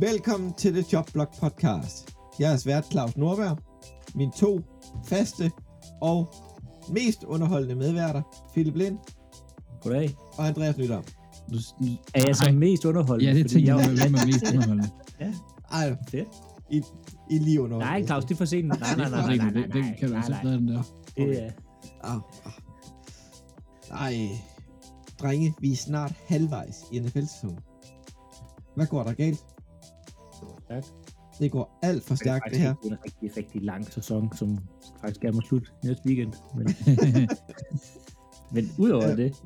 Velkommen til The Jobblock Podcast. Jeg er svært Claus Nordberg. Mine to faste og mest underholdende medværter, Philip Lind Goddag. og Andreas Nydam. Nu, Er jeg så Ej. mest underholdende? Ja, det tænker jeg jeg, er mest underholdende. Ej, Fedt. I, I lige underholdende. Nej, Claus, det er for sent. Nej, nej, nej, nej, nej, nej, Det, det kan du nej, altså nej. ikke den der. Det er, Ah, ah. Ej, drenge, vi er snart halvvejs i NFL-sæsonen. Hvad går der galt? Stærkt. Det går alt for stærkt, det her. Det er en rigtig, rigtig lang sæson, som faktisk gerne må slutte næste weekend. Men, men udover Ja. det,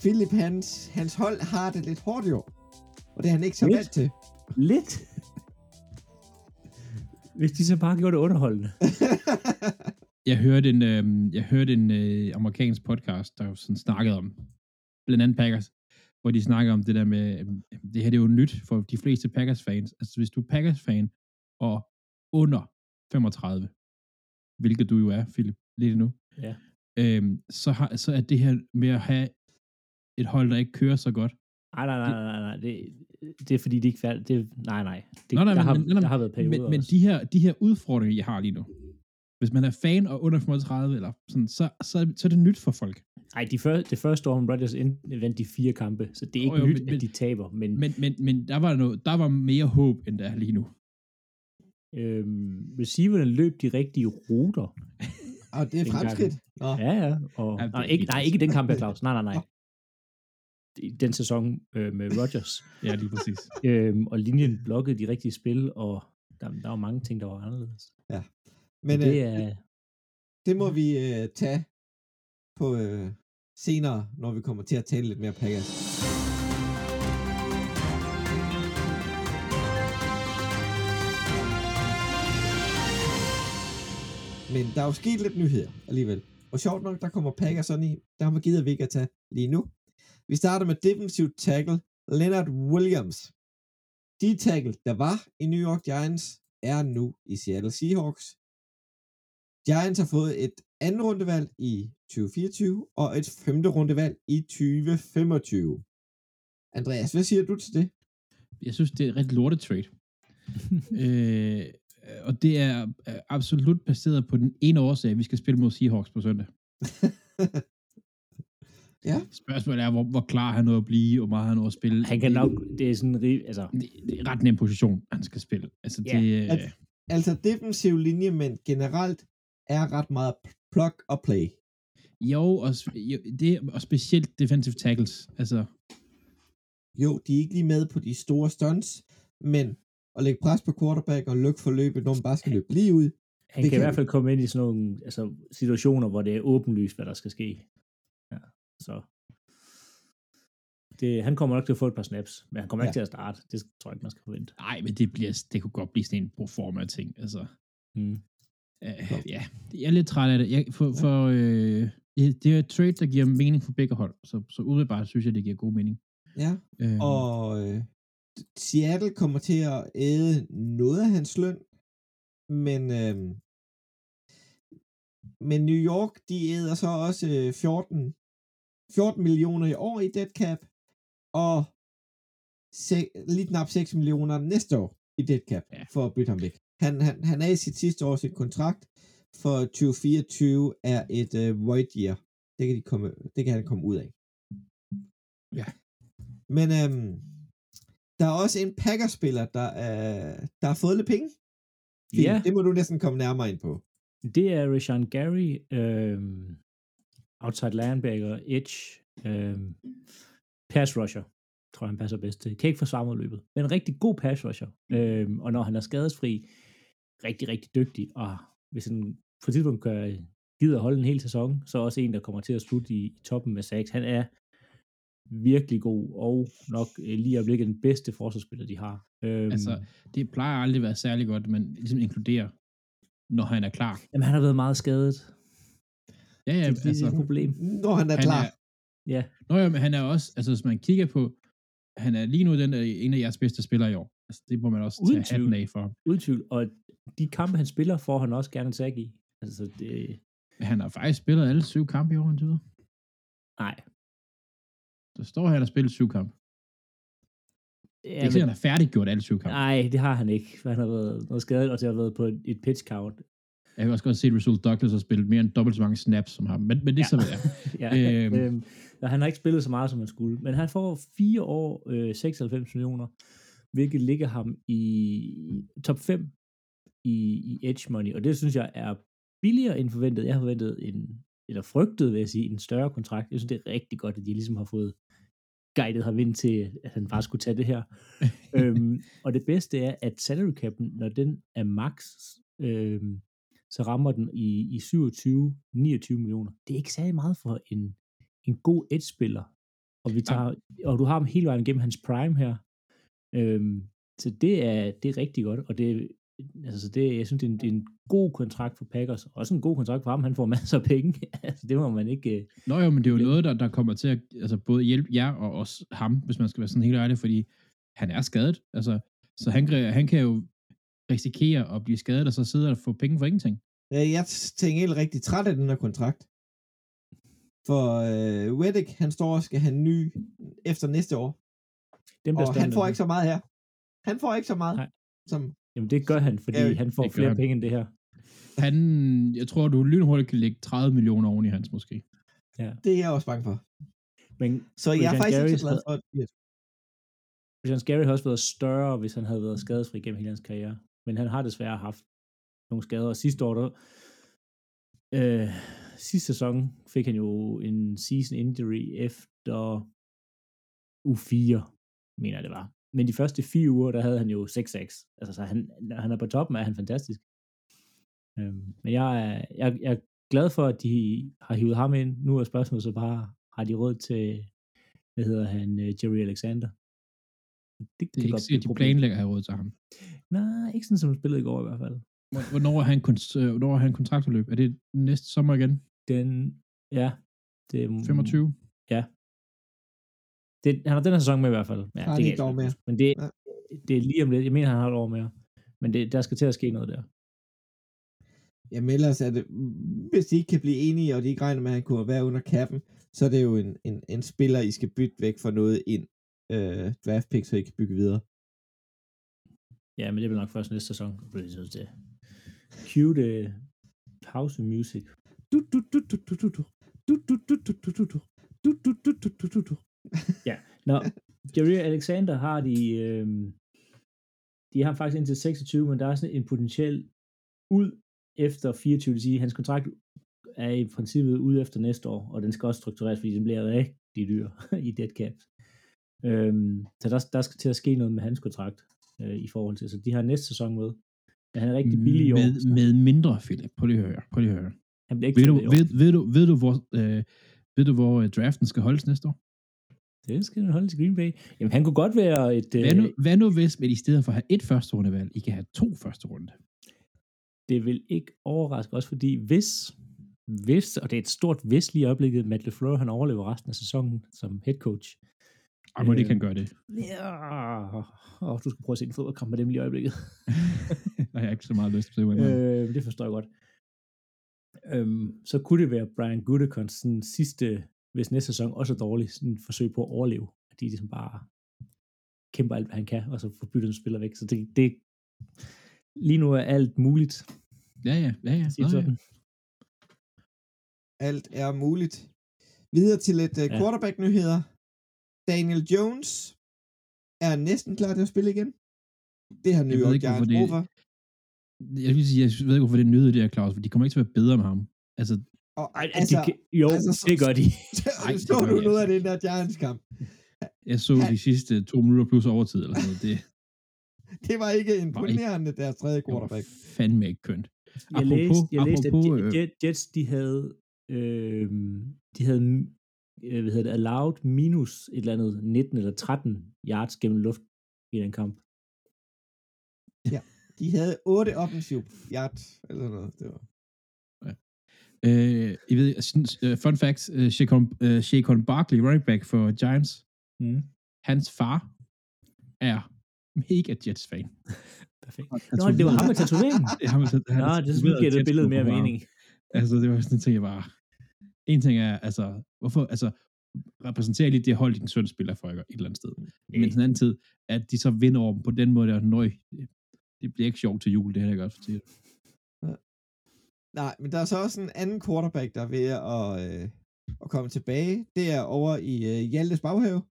Philip, hans, hans hold har det lidt hårdt i år. Og det er han ikke så Lidt. vant til. lidt. Hvis de så bare gjorde det underholdende. Jeg hørte en, øh, jeg hørte en øh, amerikansk podcast, der sådan snakkede om, blandt andet Packers, hvor de snakker om det der med, øh, det her det er jo nyt for de fleste Packers-fans. Altså hvis du er Packers-fan og under 35, hvilket du jo er, Philip, lidt endnu, Ja. øhm, så, har, så er det her med at have et hold, der ikke kører så godt. Nej, nej, nej, nej, nej. Det, det er fordi, de ikke færdige. Det, nej, nej. Det, Nå, nej, der, men- har, men- nej, der har været perioder Men, men de, her, de her udfordringer, jeg har lige nu, hvis man er fan og under 35, eller sådan, så, så, så er det nyt for folk. Nej, de før, det første år, Rodgers ind- vandt de fire kampe, så det er ikke Jo, jo, nyt, men- at de taber. Men, Men, men, men der, var noget, der var mere håb, end der er lige nu. øhm, receiverne løb de rigtige ruter. Og det er fremskridt. Nå, Ja, ja. Og, Ja, ja, nej, er ikke, nej, ikke i den kamp her, Claus. Nej, nej, nej. Den sæson øh, med Rodgers. Ja, lige præcis. øhm, og linjen blokkede de rigtige spil, og der, der var mange ting, der var anderledes. Men det øh, er... det må vi øh, tage på øh, senere, når vi kommer til at tale lidt mere Packers. Men der er jo sket lidt nyheder alligevel. Og sjovt nok, der kommer Packers sådan i, der har givet vi ikke at tage lige nu. Vi starter med defensive tackle Leonard Williams. De tackle, der var i New York Giants, er nu i Seattle Seahawks. Giants har fået et anden rundevalg i 2024 og et femte rundevalg i 2025. Andreas, hvad siger du til det? Jeg synes, det er et rigtig lortet trade. øh, og det er øh, absolut baseret på den ene årsag, at vi skal spille mod Seahawks på søndag. Ja. Spørgsmålet er, hvor, hvor klar han er at blive, og hvor meget han er at spille. Han kan nok... Det er sådan... Altså, Det, det er ret nem position, han skal spille. Altså, Ja, det, øh, at- Altså defensiv linje, men generelt er ret meget plug og play. jo, og, jo, det, og specielt defensive tackles. Altså, Jo, de er ikke lige med på de store stunts, men at lægge pres på quarterback og lukke forløbet, når man bare skal løbe lige ud. han Det kan i kan hvert fald komme ind i sådan nogle altså, situationer, hvor det er åbenlyst, hvad der skal ske. Ja, så... Det, han kommer nok til at få et par snaps, men han kommer Ja. ikke til at starte. Det tror jeg ikke, man skal forvente. nej, men det, bliver, det kunne godt blive sådan en proforma ting. Altså, Mm. Øh, ja, jeg er lidt træt af det. Jeg, for, for, øh, det- det er et trade, der giver mening for begge hold, så, så umiddelbart synes jeg, det giver god mening. Ja, Øh, og øh, Seattle kommer til at æde noget af hans løn, men, øh, men New York, de æder så også øh, 14, 14 millioner i år i dead cap, og se, lige knap 6 millioner næste år i dead cap, Ja. for at bytte ham væk. Han, han, han er i sit sidste år sin kontrakt, for 2024 er et øh, void year. Det kan, de komme, det kan han komme ud af. Ja. Men øhm, der er også en Packers-spiller, der, er, der har fået lidt penge. Fint, Ja, Det må du næsten komme nærmere ind på. det er Rashawn Gary, øhm, outside linebacker, edge, øhm, pass rusher, tror jeg, han passer bedst til. Kan ikke forsvare mod løbet, men en rigtig god pass rusher. Øhm, og når han er skadesfri, rigtig, rigtig dygtig, og hvis han på et tidspunkt gør, gider holde en hel sæson, så er også en, der kommer til at slutte i, i toppen med sacks. Han er virkelig god, og nok øh, lige i øjeblikket den bedste forsvarsspiller, de har. Øhm, Altså, det plejer aldrig at være særlig godt, at man ligesom inkluderer, når han er klar. jamen, han har været meget skadet. Ja, ja, det, det, altså, er et problem. Når han er han klar. er, Ja, Nå ja, men han er også, altså hvis man kigger på, han er lige nu den, der, en af jeres bedste spillere i år. Altså, det må man også Uden tage hatten tvivl. af for. ham. uden tvivl. Og de kampe, han spiller, får han også gerne en tag i. Altså, det... Men han har faktisk spillet alle syv kampe i år, indtil videre. Nej. Der står, han har spillet syv kampe. Det er ikke sikkert, han har færdiggjort alle syv kampe. Nej, det har han ikke. Han har været noget skadet, og det har været på et, pitch count. Jeg kan også godt se, at Russell Douglas har spillet mere end dobbelt så mange snaps som ham. Men, men det er Ja. så, er. ja, øhm, øhm, han har ikke spillet så meget, som han skulle. Men han får fire år, øh, 96 millioner, hvilket ligger ham i top 5 i, i Edge Money. Og det synes jeg er billigere end forventet. Jeg har forventet en, eller frygtet, vil jeg sige, en større kontrakt. Jeg synes, det er rigtig godt, at de ligesom har fået guidet ham ind til, at han bare skulle tage det her. øhm, og det bedste er, at salary cap'en, når den er max, øhm, så rammer den i, i 27-29 millioner. Det er ikke særlig meget for en, en god edge-spiller. Og, vi tager, og du har ham hele vejen gennem hans prime her. Øhm, så det er, det er rigtig godt, og det, altså det, jeg synes, det er, en, det er en god kontrakt for Packers. Også en god kontrakt for ham, han får masser af penge. altså, det må man ikke... øh, Nå jo, men det er jo noget, der, der kommer til at altså, både hjælpe jer og også ham, hvis man skal være sådan helt ærlig, fordi han er skadet. Altså, så han, kan- han kan jo risikere at blive skadet, og så sidde og få penge for ingenting. Ja, jeg tænker helt rigtig træt af den her kontrakt. For øh, Reddick, han står og skal have en ny efter næste år. Den bliver Og han får ikke så meget her. Han får ikke så meget. Nej. Som, Jamen det gør han, fordi Ja, han får flere han. penge end det her. Han, jeg tror, du lynhurtigt kan lægge 30 millioner oven i hans måske. det er jeg også bange for. Men Så jeg er faktisk ikke så glad havde- for, at det Christian Scary har også været større, hvis han havde været skadesfri gennem hele hans karriere. Men han har desværre haft nogle skader. Og sidste år, der, øh, sidste sæson fik han jo en season injury efter u 4, mener jeg det var. Men de første fire uger, der havde han jo 6-6. Altså, så han, han er på toppen, er han fantastisk. Øhm, men jeg er, jeg, jeg er glad for, at de har hivet ham ind. Nu er spørgsmålet så bare, har de råd til, hvad hedder han, øh, Jerry Alexander? Det er ikke sikkert, de planlægger at have råd til ham. Nej, ikke sådan som han spillede i går i hvert fald. Hvor- Hvornår er han, øh, hvornår er han kontraktforløb? Er det næste sommer igen? Den, ja, det er, 25? Det, han har den her sæson med i hvert fald. Ja, Har det de kan et mere? Men det, Ja. det er lige om lidt. Jeg mener, han har et år mere. Men det, der skal til at ske noget der. Jamen ellers er det, hvis de ikke kan blive enige, og de ikke regner med, at han kunne være under kappen, så er det jo en, en, en spiller, I skal bytte væk for noget ind. Øh, draft pick, så I kan bygge videre. Ja, men det bliver nok først næste sæson. Det bliver det. Cue det pause music. Du, du, du, du, du, du, du. Du, du, du, du, du, du, du. Du, du, du, du, du, du, du. Ja, nå. Jerry Alexander har de, øh, de har faktisk indtil 26, men der er sådan en potentiel ud efter 24, det vil sige, hans kontrakt er i princippet ud efter næste år, og den skal også struktureres, fordi den bliver rigtig dyr i dead cap. Øhm, så der, der skal til at ske noget med hans kontrakt øh, i forhold til, så de har næste sæson med. Men han er rigtig billig i år. med, med mindre, Philip. Prøv lige at høre. Prøv lige at høre. Han bliver ikke Ved du, ved, ved, du, ved, du, hvor, øh, ved du, hvor øh, draften skal holdes næste år? Det skal han holde til Green Bay. Jamen, han kunne godt være et... Hvad nu, Øh, hvad nu hvis, at i stedet for at have et første rundevalg, I kan have to første runde? det vil ikke overraske os, fordi hvis, hvis, og det er et stort hvis lige i øjeblikket, Matt LeFleur, han overlever resten af sæsonen som head coach. Ej, må det Øh, kan gøre det. Ja, åh, du skal prøve at se en fodboldkamp med dem lige i øjeblikket. Har jeg ikke så meget lyst til at se, øh, det forstår jeg godt. Øhm, så kunne det være Brian Gutekunst sidste, hvis næste sæson også er dårlig, sådan et forsøg på at overleve. At de ligesom bare kæmper alt, hvad han kan, og så får byttet en spiller væk. Så det, det, lige nu er alt muligt. Ja, ja, ja, ja. Nå, ja. sådan. Alt er muligt. Videre til lidt uh, Ja. quarterback-nyheder. Daniel Jones er næsten klar til at spille igen. Det har New Jeg ved York ikke, Giants brug for. Jeg vil sige, jeg ved ikke, hvorfor det nyder det her, Claus, for de kommer ikke til at være bedre med ham. Altså, Og, Ej, altså, de, kan- jo, altså, så- det gør de. Ej, det du de noget altså. af den der Giants-kamp. jeg så de sidste to minutter plus overtid, eller sådan noget. Det Det var ikke imponerende, deres tredje det var quarterback. fandme ikke kønt. Jeg Apropos- læste, jeg læste at apropos, Je- øh, Jet- Jets, de havde, øh, de havde øh, hvad hedder det, allowed minus et eller andet 19 eller 13 yards gennem luft i den kamp. De havde otte offensive yards, eller sådan noget. Det var. Øh, I ved, jeg synes, øh, fun fact, øh, Shaquan, øh, Shaquan Barkley, running back for Giants, Mm. hans far er mega Jets-fan. Perfekt. Nå, det var ham med tatoveringen. Er ham, han Nå, det tatoveret giver det billede mere mening. Altså, det var sådan en ting, jeg bare... En ting er, altså, hvorfor, altså, repræsenterer lige det hold, din søn spiller for et eller andet sted. Nej. Men den anden tid, at de så vinder over dem på den måde, der nøj, det bliver ikke sjovt til jul, det her, jeg godt fortælle. Nej, men der er så også en anden quarterback, der er ved at, øh, at komme tilbage. Det er over i øh, Hjaltes baghave.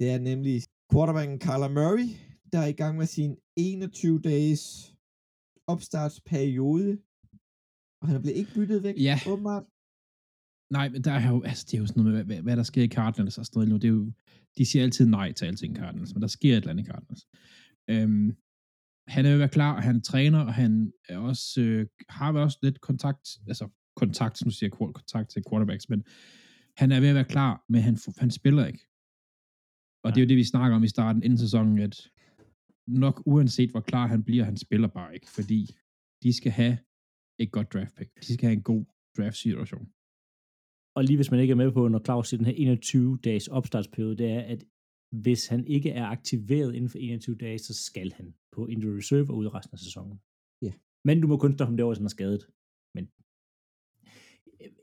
Det er nemlig quarterbacken Kyler Murray, der er i gang med sin 21-dages opstartsperiode. Og han er blevet ikke byttet væk, Ja. åbenbart. Nej, men der er jo, altså, det er jo sådan noget med, hvad, hvad der sker i Cardinals og sådan noget nu. Det er jo, de siger altid nej til alting i Cardinals, men der sker et eller andet i Cardinals. Øhm, han er jo været klar, og han træner, og han er også, øh, har også lidt kontakt, altså kontakt, nu siger jeg kontakt til quarterbacks, men han er ved at være klar, men han, han spiller ikke. Og det er jo det, vi snakker om i starten inden sæsonen, at nok uanset hvor klar han bliver, han spiller bare ikke, fordi de skal have et godt draft pick. De skal have en god draft situation. Og lige hvis man ikke er med på, når Claus siger den her 21-dages opstartsperiode, det er, at hvis han ikke er aktiveret inden for 21 dage, så skal han på injury reserve og ud resten af sæsonen. Ja. Men du må kun stoppe ham derovre, hvis han er skadet. Men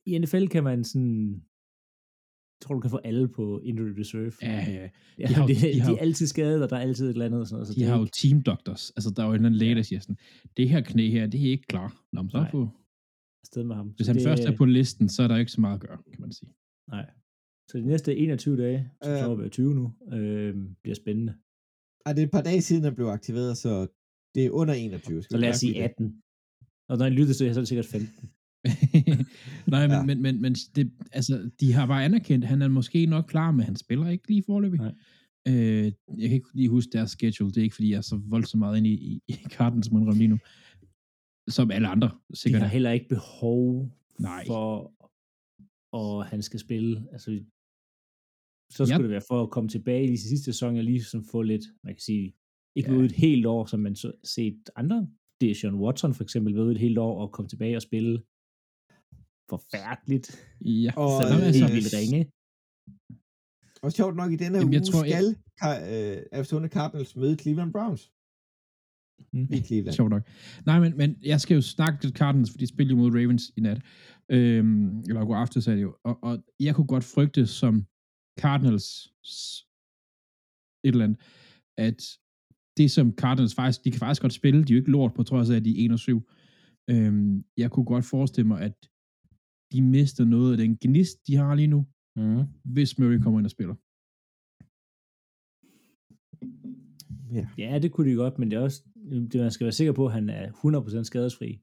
i NFL kan man sådan... Jeg tror, du kan få alle på injury reserve. Ja, ja. ja de har de, de de, har de er altid skadet, og der er altid et eller andet. Og sådan noget, så De er har jo team doctors. Altså, der er jo en eller anden læge, der siger sådan, det her knæ her, det er ikke klar. Nå, men så Nej. på. afsted med ham. Hvis han det, først er på listen, så er der ikke så meget at gøre, kan man sige. Nej. Så de næste 21 dage, som Øh. så er 20 nu, øh, bliver spændende. Ej, det er et par dage siden, han blev aktiveret, så det er under 21. Skal Så lad os sige det? 18. Og når jeg lytter til det, så er det sikkert 15. Nej, men, Ja. men, men, men det, altså, de har bare anerkendt, han er måske nok klar, men han spiller ikke lige forløbig. Nej. Øh, jeg kan ikke lige huske deres schedule. Det er ikke, fordi jeg er så voldsomt meget inde i, i, i karten, som man lige nu. Som alle andre, De sikkert. har er. heller ikke behov Nej. for, og han skal spille. Altså, så skulle det være for at komme tilbage i de sidste sæson og lige sådan få lidt, man kan sige, ikke Ja. ud et helt år, som man så set andre. Det er Sean Watson for eksempel, ved et helt år og komme tilbage og spille forfærdeligt. Ja. Og, Så det helt vildt ringe. Og sjovt nok, i denne her Jamen, jeg uge tror, jeg- skal Ka- øh, Arizona Cardinals møde Cleveland Browns Mm. i Cleveland. Sjovt nok. Nej, men, men jeg skal jo snakke til Cardinals, for de spiller jo mod Ravens i nat. Øhm, eller går aftes er det jo. Og, og jeg kunne godt frygte som Cardinals et eller andet, at det som Cardinals faktisk, de kan faktisk godt spille, de er jo ikke lort på trods af, at de er 1 og 7. Øhm, jeg kunne godt forestille mig, at de mister noget af den gnist, de har lige nu, Mm. hvis Murray kommer ind og spiller. Ja. Ja, det kunne de godt, men det er også, det, man skal være sikker på, at han er 100% skadesfri.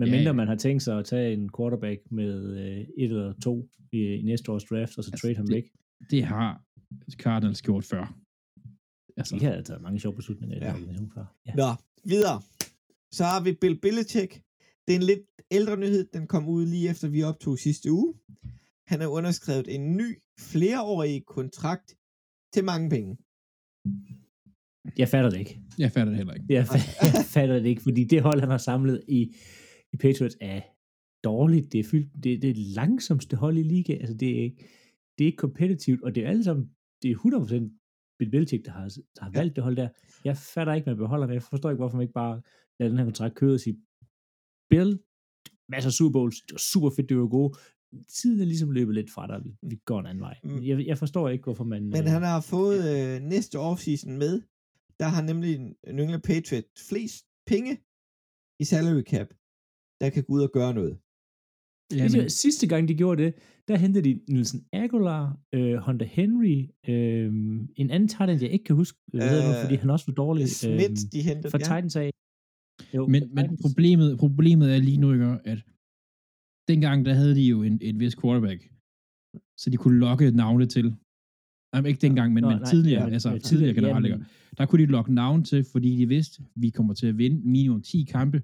Men Ja, mindre ja. man har tænkt sig at tage en quarterback med øh, et eller to i, i næste års draft, og så Altså, trade ham det- væk. Det har Cardinals gjort før. Altså, De har taget mange sjove beslutninger i Ja. ja. den før. Ja. Nå, videre. Så har vi Bill Belichick. Det er en lidt ældre nyhed. Den kom ud lige efter, vi optog sidste uge. Han har underskrevet en ny, flereårig kontrakt til mange penge. Jeg fatter det ikke. jeg fatter det heller ikke. Jeg, fa- jeg fatter det ikke, fordi det hold, han har samlet i, i Patriots, er dårligt. Det er, fyldt, det, det er det langsomste hold i liga. Altså, det er, ikke- det er ikke kompetitivt, og det er alle sammen, det er 100% Bill Belichick, der har, der har valgt det hold der. Jeg fatter ikke, man beholder det. Jeg forstår ikke, hvorfor man ikke bare lader den her kontrakt køre og sige, Bill, masser af Super Bowls, det var super fedt, det var gode. Tiden er ligesom løbet lidt fra dig. Vi, vi går en anden vej. Mm. Jeg, jeg forstår ikke, hvorfor man... Men øh, han har fået øh, næste offseason med. Der har nemlig New England Patriots flest penge i salary cap, der kan gå ud og gøre noget. Ja, men, sidste gang de gjorde det, der hentede de Nielsen Aguilar, øh, Hunter Henry, øh, en anden tight end, jeg ikke kan huske, hvad hedder nu, Øh, fordi han også var dårlig. Smith, øh, de hentede. for ja. Titans af. Jo, men, men Titans. problemet, problemet er lige nu, at dengang, der havde de jo en, et vis quarterback, så de kunne lokke navne til. Jamen, ikke dengang, men, Nå, men nej, tidligere, ja, altså ja, tidligere ja, generelt, men- ikke? der kunne de lokke navn til, fordi de vidste, vi kommer til at vinde minimum 10 kampe,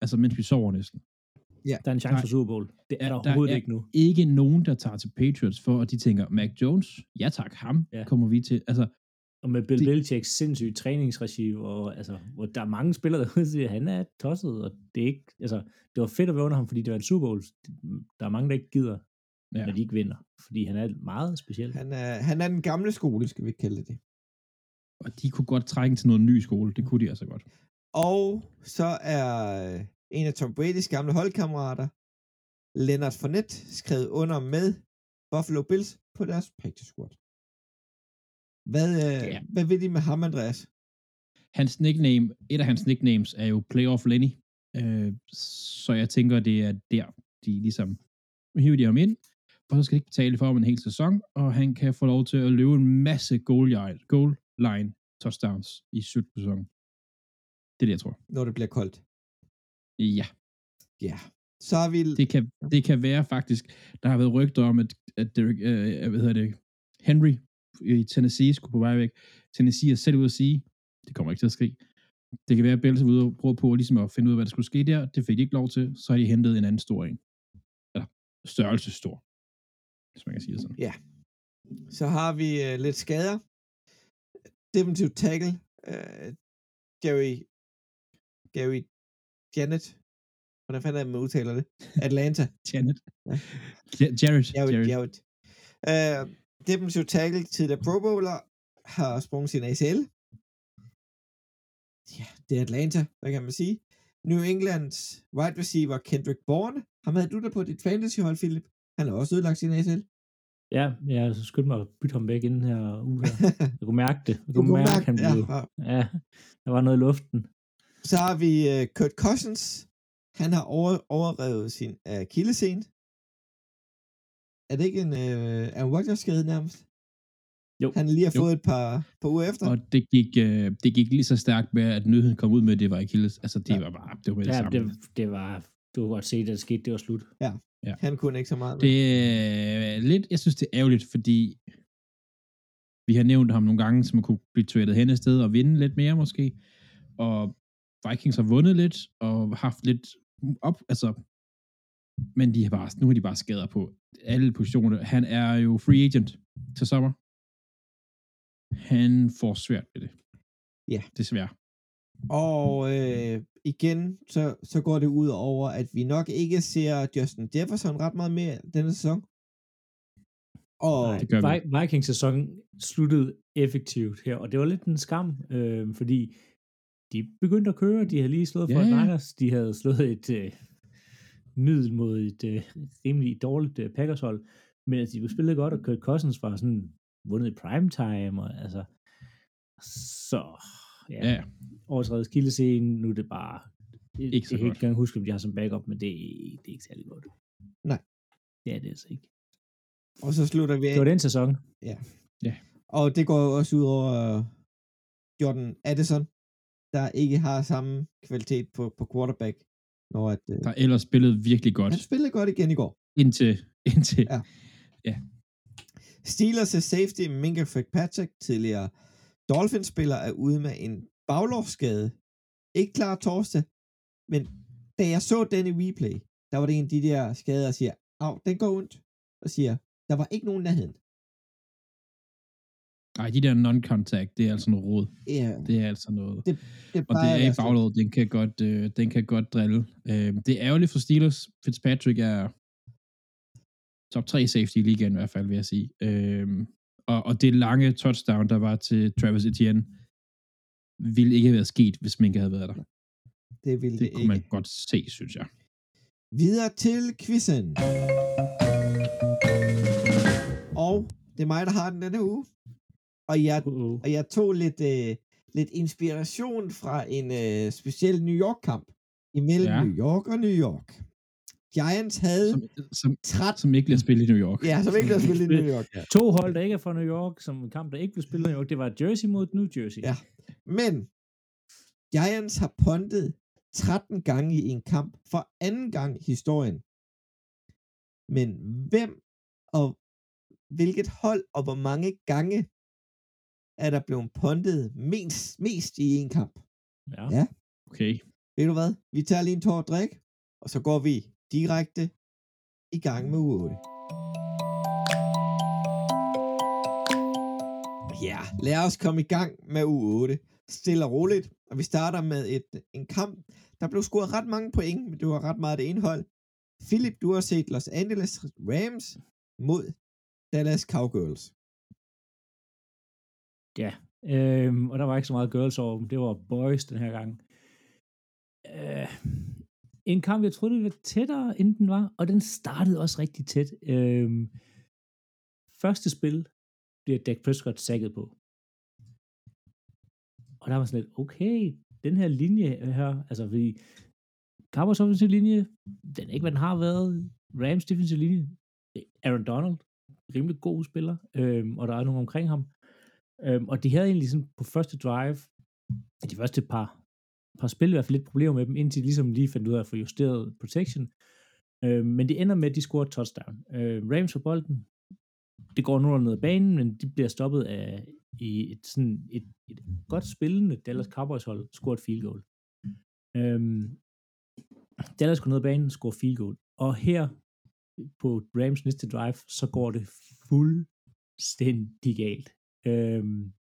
altså mens vi sover næsten. Der er en chance for Super Bowl. Det er der, Der overhovedet er- ikke nu. Ikke nogen, der tager til Patriots for, at de tænker, Mac Jones, ja tak, ham Ja. kommer vi til. Altså, Og med Bill Belichicks sindssyge træningsregime, og altså, hvor der er mange spillere, der siger, at han er tosset, og det er ikke, altså, det var fedt at være under ham, fordi det var en Super Bowl. Der er mange, der ikke gider, ja. ja. når de ikke vinder, fordi han er meget speciel. Han er, han er den gamle skole, skal vi kalde det. Og de kunne godt trænge til noget ny skole, det kunne de altså godt. Og så er øh, en af Tom Brady's gamle holdkammerater, Leonard Fournette, skrevet under med Buffalo Bills på deres practice squad. Hvad, øh, Ja. hvad vil de med ham, Andreas? Hans nickname, et af hans nicknames er jo Playoff Lenny. Øh, så jeg tænker, det er der, de ligesom hiver de ham ind, og så skal de ikke betale for ham en hel sæson, og han kan få lov til at løbe en masse goal line, goal line touchdowns i sæsonen. Det er det, jeg tror. når det bliver koldt. Ja, Ja. Så har vi... det kan, det kan være faktisk, der har været rygter om, at, at Derek, øh, hvad hedder det, Henry i Tennessee skulle på vej væk. Tennessee er selv ude at sige, det kommer ikke til at ske. Det kan være, at Bills er ude og prøve på ligesom at finde ud af, hvad der skulle ske der. Det fik de ikke lov til. Så har de hentet en anden stor en. Eller størrelse stor. Hvis man kan sige det sådan. Så har vi øh, lidt skader. Defensive tackle. Øh, Gary... Gary Janet. Hvordan fanden er man udtaler det? Atlanta. Janet. Ja. Ja. Jared. Jared. Jared. Jared. Øh, defensive tackle til der Pro Bowler har sprunget sin ACL. Ja, det er Atlanta, hvad kan man sige. New Englands wide receiver Kendrick Bourne. Ham havde du der på dit fantasyhold, Philip. Han har også ødelagt sin ACL. Ja, jeg har skyndt mig at bytte ham væk inden her uge her. Jeg kunne mærke det. Jeg kunne kunne mærke, mærke, han blev... ja. Ja, der var noget i luften. Så har vi uh, Kurt Cousins. Han har over, overrevet sin akillescene. Er det ikke en uh, Aaron Rodgers skade nærmest? Jo. Han lige har Jo. fået et par, par uger efter. Og det gik, øh, det gik lige så stærkt med, at nyheden kom ud med, at det var Achilles. Altså, det Ja. var bare, det var det Ja, samme. det, det var... Du kunne godt se, da det skete, det var slut. Han kunne ikke så meget. Det er lidt, jeg synes, det er ærgerligt, fordi vi har nævnt ham nogle gange, som kunne blive traded hen et sted og vinde lidt mere måske. Og Vikings har vundet lidt og haft lidt op, altså, men de har bare, nu har de bare skader på alle positioner. Han er jo free agent til sommer. Han får svært ved det. Ja. Desværre. Og øh, igen, så, så går det ud over, at vi nok ikke ser Justin Jefferson ret meget mere denne sæson. Og Nej, det gør vi. Vi- Vikings sæson sluttede effektivt her, og det var lidt en skam, øh, fordi de begyndte at køre, de havde lige slået for Ja, ja, ja. Niners, de havde slået et øh, middel mod et øh, rimelig dårligt øh, Packers-hold, men altså, de spillede godt, og Kurt Cousins var sådan vundet i primetime, og altså, så, ja, Ja, ja. overtrædet skildescenen, nu er det bare, Ikke så jeg kan ikke engang huske, om de har som backup, men det, det er ikke særlig godt. Nej. Det er det altså ikke. og så slutter vi af. Det var den sæson. Og det går jo også ud over Jordan Addison, der ikke har samme kvalitet på, på quarterback, når at, øh, der ellers spillede virkelig godt han spillede godt igen i går. indtil, indtil Ja. Steelers' safety Minka Fitzpatrick, tidligere Dolphins-spiller, er ude med en baglårsskade. Ikke klar torsdag, men da jeg så den i replay, der var det en af de der skader, der siger, af, den går ondt, og siger, der var ikke nogen nærheden. Nej, de der non-contact, det er altså noget råd. Ja, Det er altså noget. det Og det er i sådan. baglåret, den kan godt, øh, den kan godt drille. Øh, det er ærgerligt for Steelers. Fitzpatrick er top 3 safety i ligaen i hvert fald, vil jeg sige. Øh, og, og det lange touchdown, der var til Travis Etienne, ville ikke have været sket, hvis Minka havde været der. Det ville Det det, kunne ikke. man godt se, synes jeg. Videre til quizzen. Og det er mig, der har den denne uge. Og jeg, Uh-oh. og jeg tog lidt, øh, lidt inspiration fra en øh, speciel New York-kamp imellem Ja. New York og New York. Giants havde Som, som, 13... som ikke bliver spillet i New York. Ja, som ikke har spillet i New York. Ja. To hold, der ikke er fra New York, som en kamp, der ikke blev spillet i New York, det var Jersey mod New Jersey. Ja. Men Giants har pondet 13 gange i en kamp for anden gang i historien. Men hvem og hvilket hold og hvor mange gange er der blevet pondet mest, mest i en kamp? ja. Ja. Okay. Ved du hvad? Vi tager lige en tår drik, og så går vi direkte i gang med uge 8. Ja, lad os komme i gang med uge 8. Stille og roligt. Og vi starter med et, en kamp, der blev scoret ret mange point, men det var ret meget det indhold. Philip, du har set Los Angeles Rams mod Dallas Cowgirls. Ja, øhm, og der var ikke så meget girls over dem. Det var boys den her gang. Øh, en kamp, jeg troede, det var tættere, end den var, og den startede også rigtig tæt. Øh, første spil bliver Dak Prescott sækket på. Og der var sådan lidt, okay, den her linje her, altså fordi Cowboys offensive linje, den er ikke, hvad den har været. Rams defensive linje, Aaron Donald, rimelig god spiller, øhm, og der er nogen omkring ham. Øhm, og de havde egentlig sådan på første drive, de første par, par spil i hvert fald lidt problemer med dem, indtil de ligesom lige fandt ud af at få justeret protection. Øhm, men det ender med, at de scorer touchdown. Øhm, Rams får bolden, det går nu ned ad banen, men de bliver stoppet af i et, sådan et, et godt spillende Dallas Cowboys hold, scorer et field goal. Øhm, Dallas går ned ad banen, scorer field goal. Og her på Rams næste drive, så går det fuldstændig galt. Øhm,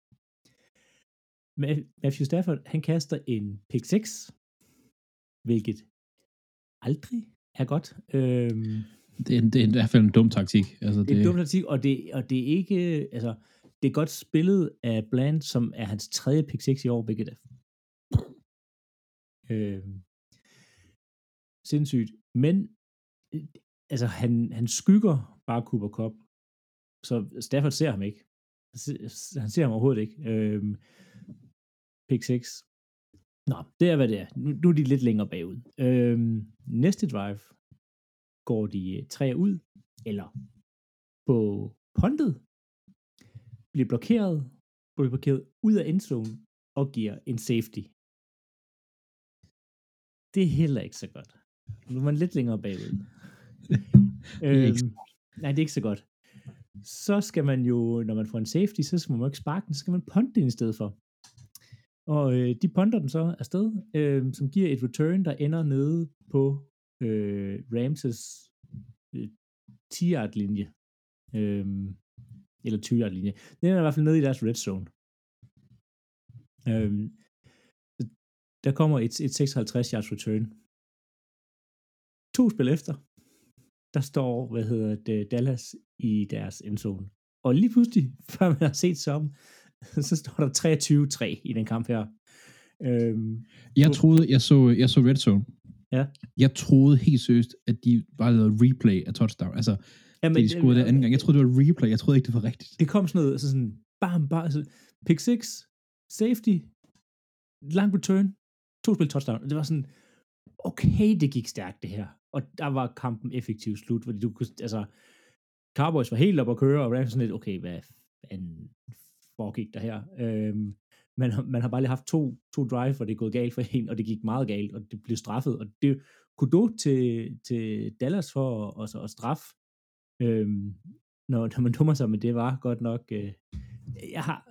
Matthew Stafford, han kaster en pick 6, hvilket aldrig er godt. Øhm, det, er, det er i hvert fald en dum taktik. Altså, det, det er en dum taktik, og det, og det er ikke, altså, det er godt spillet af Bland, som er hans tredje pick 6 i år, hvilket er øhm, sindssygt. Men altså, han, han skygger bare Cooper Cup, så Stafford ser ham ikke. Han ser ham overhovedet ikke. Øhm, pick 6. Nå, det er, hvad det er. Nu, nu er de lidt længere bagud. Øhm, næste drive går de øh, tre ud, eller på pontet, bliver blokeret, bliver blokeret ud af endzone, og giver en safety. Det er heller ikke så godt. Nu er man lidt længere bagud. øhm, nej, det er ikke så godt. Så skal man jo, når man får en safety, så skal man ikke sparke den, så skal man punte den i stedet for. Og øh, de punter den så afsted, øh, som giver et return, der ender nede på øh, Ramses øh, 10-yard linje. Øh, eller 20-yard linje. Den er i hvert fald nede i deres red zone. Øh, der kommer et, et 56 yards return. To spil efter, der står, hvad hedder det, Dallas i deres endzone. Og lige pludselig, før man har set som, så står der 23-3 i den kamp her. Øhm, jeg troede, jeg så, jeg så Red Zone. Ja. Jeg troede helt seriøst, at de bare lavede replay af touchdown. Altså, ja, men, de scorede det anden gang. Jeg troede, det var replay. Jeg troede ikke, det var rigtigt. Det kom sådan noget, altså sådan, bam, bam, altså, pick 6, safety, lang return, to spil touchdown. Det var sådan, okay, det gik stærkt det her. Og der var kampen effektivt slut, fordi du kunne, altså, Cowboys var helt op at køre, og Rams sådan lidt, okay, hvad fanden foregik der her? Øhm, man, man har bare lige haft to, to drive, hvor det er gået galt for en, og det gik meget galt, og det blev straffet, og det kunne du til, til Dallas for at, at, at straffe, øhm, når, når man dummer sig, men det var godt nok, øh, jeg har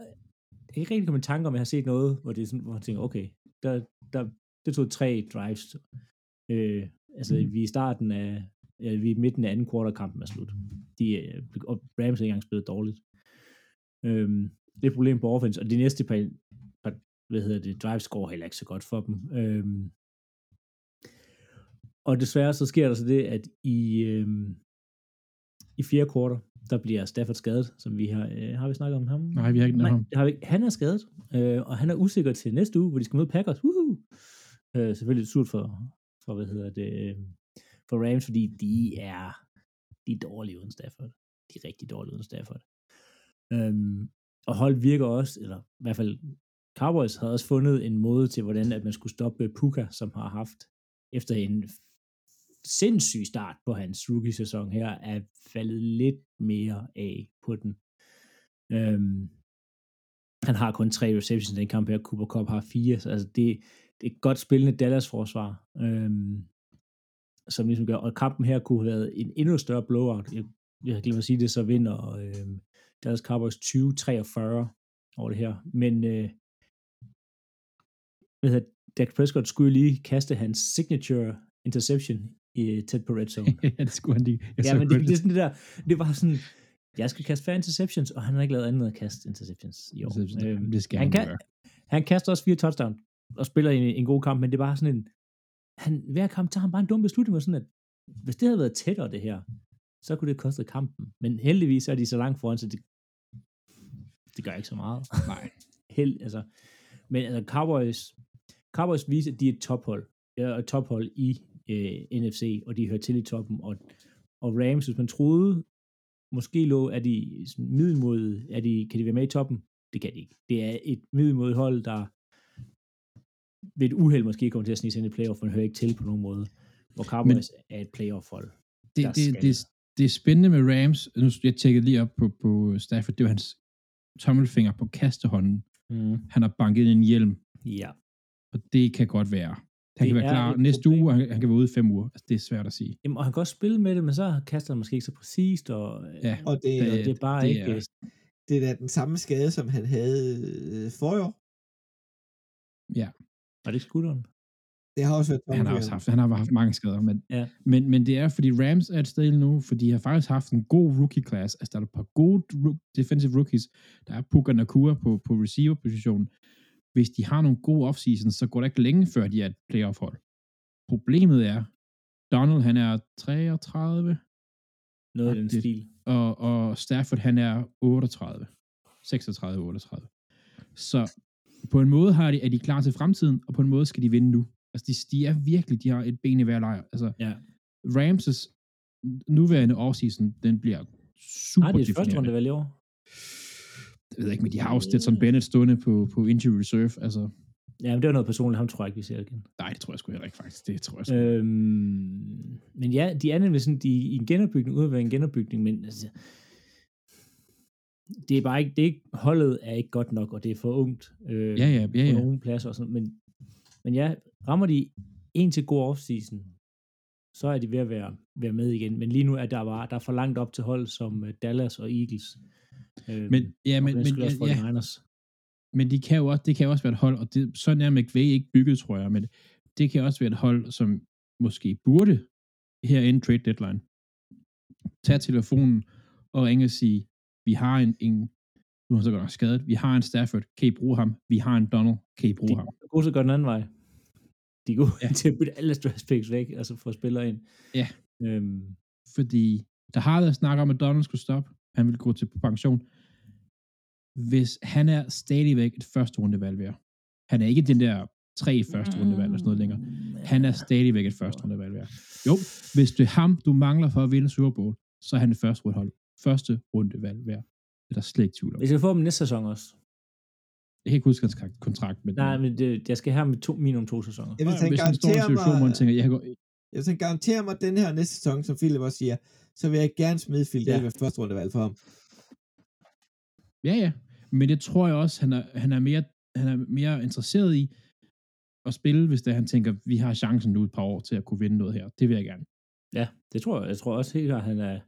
jeg ikke rigtig kommet i tanke om, jeg har set noget, hvor det er sådan, hvor man tænker, okay, der, der, det tog tre drives, øh, altså mm. vi er i starten af, vi er i midten af anden quarter kampen er slut. De, øh, og Rams er ikke engang spillet dårligt. Øhm, det er et problem på offense, og de næste par, par hvad hedder det, drives går heller ikke så godt for dem. Øhm, og desværre så sker der så det, at i, øhm, i fjerde kvartal, der bliver Stafford skadet, som vi har, øh, har vi snakket om ham? Nej, vi har ikke Nej, har vi, han er skadet, øh, og han er usikker til næste uge, hvor de skal møde Packers. Woohoo! Øh, selvfølgelig surt for, for, hvad hedder det, øh, for Rams, fordi de er, de er dårlige uden Stafford. De er rigtig dårlige uden Stafford. Øhm, og hold virker også, eller i hvert fald Cowboys havde også fundet en måde til, hvordan at man skulle stoppe Puka, som har haft efter en sindssyg start på hans rookie-sæson her, er faldet lidt mere af på den. Øhm, han har kun tre receptions i den kamp her, Cooper Cup har fire, så altså det, et godt spillende Dallas-forsvar, øhm, som ligesom gør, og kampen her kunne have været en endnu større blowout. Jeg, jeg glemt at sige det, så vinder øhm, Dallas Cowboys 20-43 over det her. Men øh, hvad hedder, Dak Prescott skulle lige kaste hans signature interception i tæt på red zone. ja, det skulle han lige. Ja, men det, det, er sådan det der, det var sådan, jeg skal kaste færre interceptions, og han har ikke lavet andet end at kaste interceptions i år. Øhm, det skal han, han, kan, han kaster også fire touchdown og spiller en, en god kamp, men det er bare sådan en, han, hver kamp tager han bare en dum beslutning, og sådan at, hvis det havde været tættere det her, så kunne det koste kampen. Men heldigvis er de så langt foran, så det, det gør ikke så meget. Nej. Held, altså. Men altså, Cowboys, Cowboys viser, at de er et tophold. Ja, et tophold i øh, NFC, og de hører til i toppen. Og, og Rams, hvis man troede, måske lå, er de middelmodige, er de, kan de være med i toppen? Det kan de ikke. Det er et middelmodigt hold, der ved et uheld måske kommer til at snige sig ind i playoff, men hører ikke til på nogen måde. Hvor Cowboys men, er et playoff-hold. Det, det, det, det er spændende med Rams. Nu, jeg tjekkede lige op på, på Stafford. Det var hans tommelfinger på kastehånden. Mm. Han har banket en hjelm. Ja. Og det kan godt være. Han det kan være klar næste problem. uge, og han, han kan være ude i fem uger. Altså, det er svært at sige. Jamen, og han kan også spille med det, men så kaster han måske ikke så præcist, og, ja, og det, og det er bare det ikke... Er, det er da den samme skade, som han havde øh, for år. Ja. Var det skulderen? Det har også været han har også haft, han har haft mange skader, men, ja. men, men det er, fordi Rams er et sted nu, fordi de har faktisk haft en god rookie-class. Altså, der er et par gode defensive rookies. Der er Puka Nakua på, på receiver-positionen. Hvis de har nogle gode offseasons, så går det ikke længe før de er et playoff-hold. Problemet er, Donald, han er 33. Noget af den stil. Og, og Stafford, han er 38. 36-38. Så på en måde har de, er de klar til fremtiden, og på en måde skal de vinde nu. Altså, de, de er virkelig, de har et ben i hver lejr. Altså, ja. Ramses nuværende offseason, den bliver super Ej, det er første runde valg i år. Jeg ved ikke, men de har jo Stetson Bennett stående på, på injury reserve. Altså, Ja, men det var noget personligt. Ham tror jeg ikke, vi ser igen. Nej, det tror jeg sgu heller ikke, faktisk. Det tror jeg sgu. Øhm, men ja, de er nemlig sådan, de i en genopbygning, ud af en genopbygning, men altså, det er bare ikke, det er ikke, holdet er ikke godt nok, og det er for ungt øh, ja, ja, ja, ja. på nogle pladser og sådan, men, men ja, rammer de en til god offseason, så er de ved at være, være med igen, men lige nu er der bare, der er for langt op til hold som uh, Dallas og Eagles. Øh, men, ja, men, men, også ja, ja. men de kan jo også, det kan jo også være et hold, og det, sådan er McVay ikke bygget, tror jeg, men det kan også være et hold, som måske burde herinde trade deadline. Tag telefonen og ringe og sige, vi har en, en nu han så godt nok skadet, vi har en Stafford, kan I bruge ham? Vi har en Donald, kan I bruge de, ham? De er gode til at den anden vej. De er gode ja. til at bytte alle draft picks væk, altså få spillere ind. Ja. Øhm. Fordi der har været snak om, at Donald skulle stoppe. Han vil gå til pension. Hvis han er stadigvæk et første rundevalg værd. Han er ikke den der tre første rundevalg eller sådan noget længere. Han er stadigvæk et første rundevalg værd. Jo, hvis det er ham, du mangler for at vinde Super Bowl, så er han et første rundehold. Første rundevalg værd. Det er der slet ikke tvivl om. Hvis jeg får dem næste sæson også. Jeg kan ikke huske hans kontrakt. Men Nej, men det, jeg skal have med to, minimum to sæsoner. Jeg vil tænke, Hvis han står i en situation, hvor han tænker, jeg kan gå... Jeg vil tænke, garantere mig den her næste sæson, som Philip også siger, så vil jeg gerne smide Phil ja. ved første rundevalg for ham. Ja, ja. Men det tror jeg også, han er, han er, mere, han er mere interesseret i at spille, hvis det, han tænker, vi har chancen nu et par år til at kunne vinde noget her. Det vil jeg gerne. Ja, det tror jeg. Jeg tror også helt klart, han er,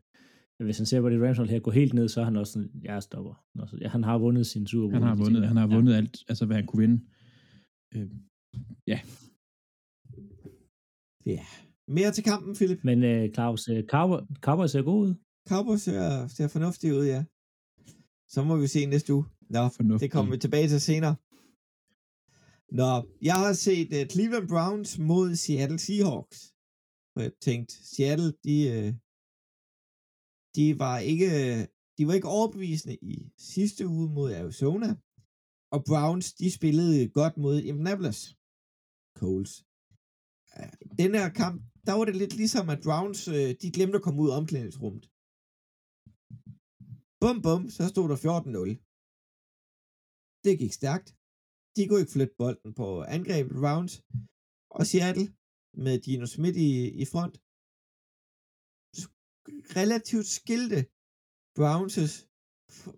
hvis han ser på det Rams her gå helt ned, så er han også sådan, jeg stopper. Altså, ja, han har vundet sin Super Bowl. Han har vundet, han har vundet ja. alt, altså hvad han kunne vinde. Øh, ja. Ja. Mere til kampen, Philip. Men uh, Claus, uh, Cowboys, Cowboys ser god ud. Cowboys ser, ser fornuftigt ud, ja. Så må vi se næste uge. Nå, fornuftig. det kommer vi tilbage til senere. Nå, jeg har set uh, Cleveland Browns mod Seattle Seahawks. Og jeg tænkte, Seattle, de, uh, de var ikke, de var ikke overbevisende i sidste uge mod Arizona. Og Browns, de spillede godt mod Indianapolis Colts. Øh, den her kamp, der var det lidt ligesom, at Browns, øh, de glemte at komme ud af omklædningsrummet. Bum, bum, så stod der 14-0. Det gik stærkt. De kunne ikke flytte bolden på angrebet Browns. Og Seattle, med Dino Smith i, i front, relativt skilte Browns'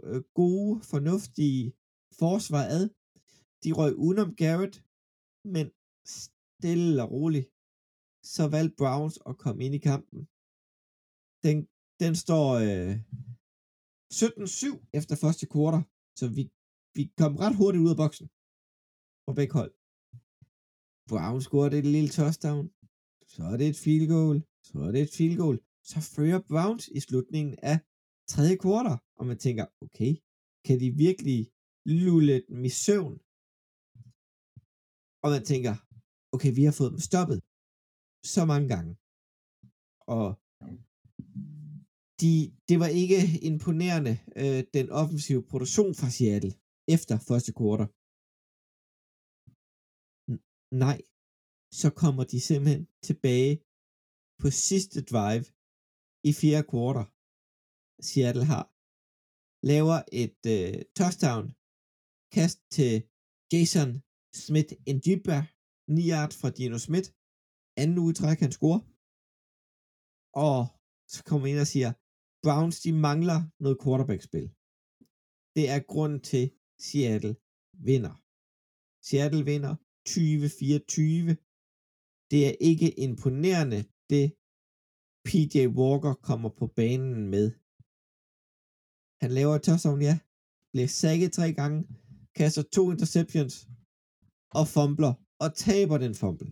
øh, gode, fornuftige forsvar ad. De røg udenom Garrett, men stille og roligt, så valgte Browns at komme ind i kampen. Den, den står øh, 17-7 efter første kvartal, så vi, vi kom ret hurtigt ud af boksen på begge hold. Browns scorede et lille touchdown, så er det et field goal, så er det et field goal, så fører Browns i slutningen af tredje kvartal, og man tænker, okay, kan de virkelig lulle dem i søvn? Og man tænker, okay, vi har fået dem stoppet så mange gange. Og de, det var ikke imponerende, øh, den offensive produktion fra Seattle efter første kvartal. Nej, så kommer de simpelthen tilbage på sidste drive i fjerde kvartal Seattle har. Laver et øh, touchdown kast til Jason Smith Njibba, 9 yard fra Dino Smith. Anden uge i træk, han scorer. Og så kommer ind og siger, Browns, de mangler noget quarterback-spil. Det er grunden til, Seattle vinder. Seattle vinder 2024. Det er ikke imponerende, det PJ Walker kommer på banen med. Han laver et touchdown, ja. Bliver sækket tre gange, kaster to interceptions og fumbler og taber den fumble.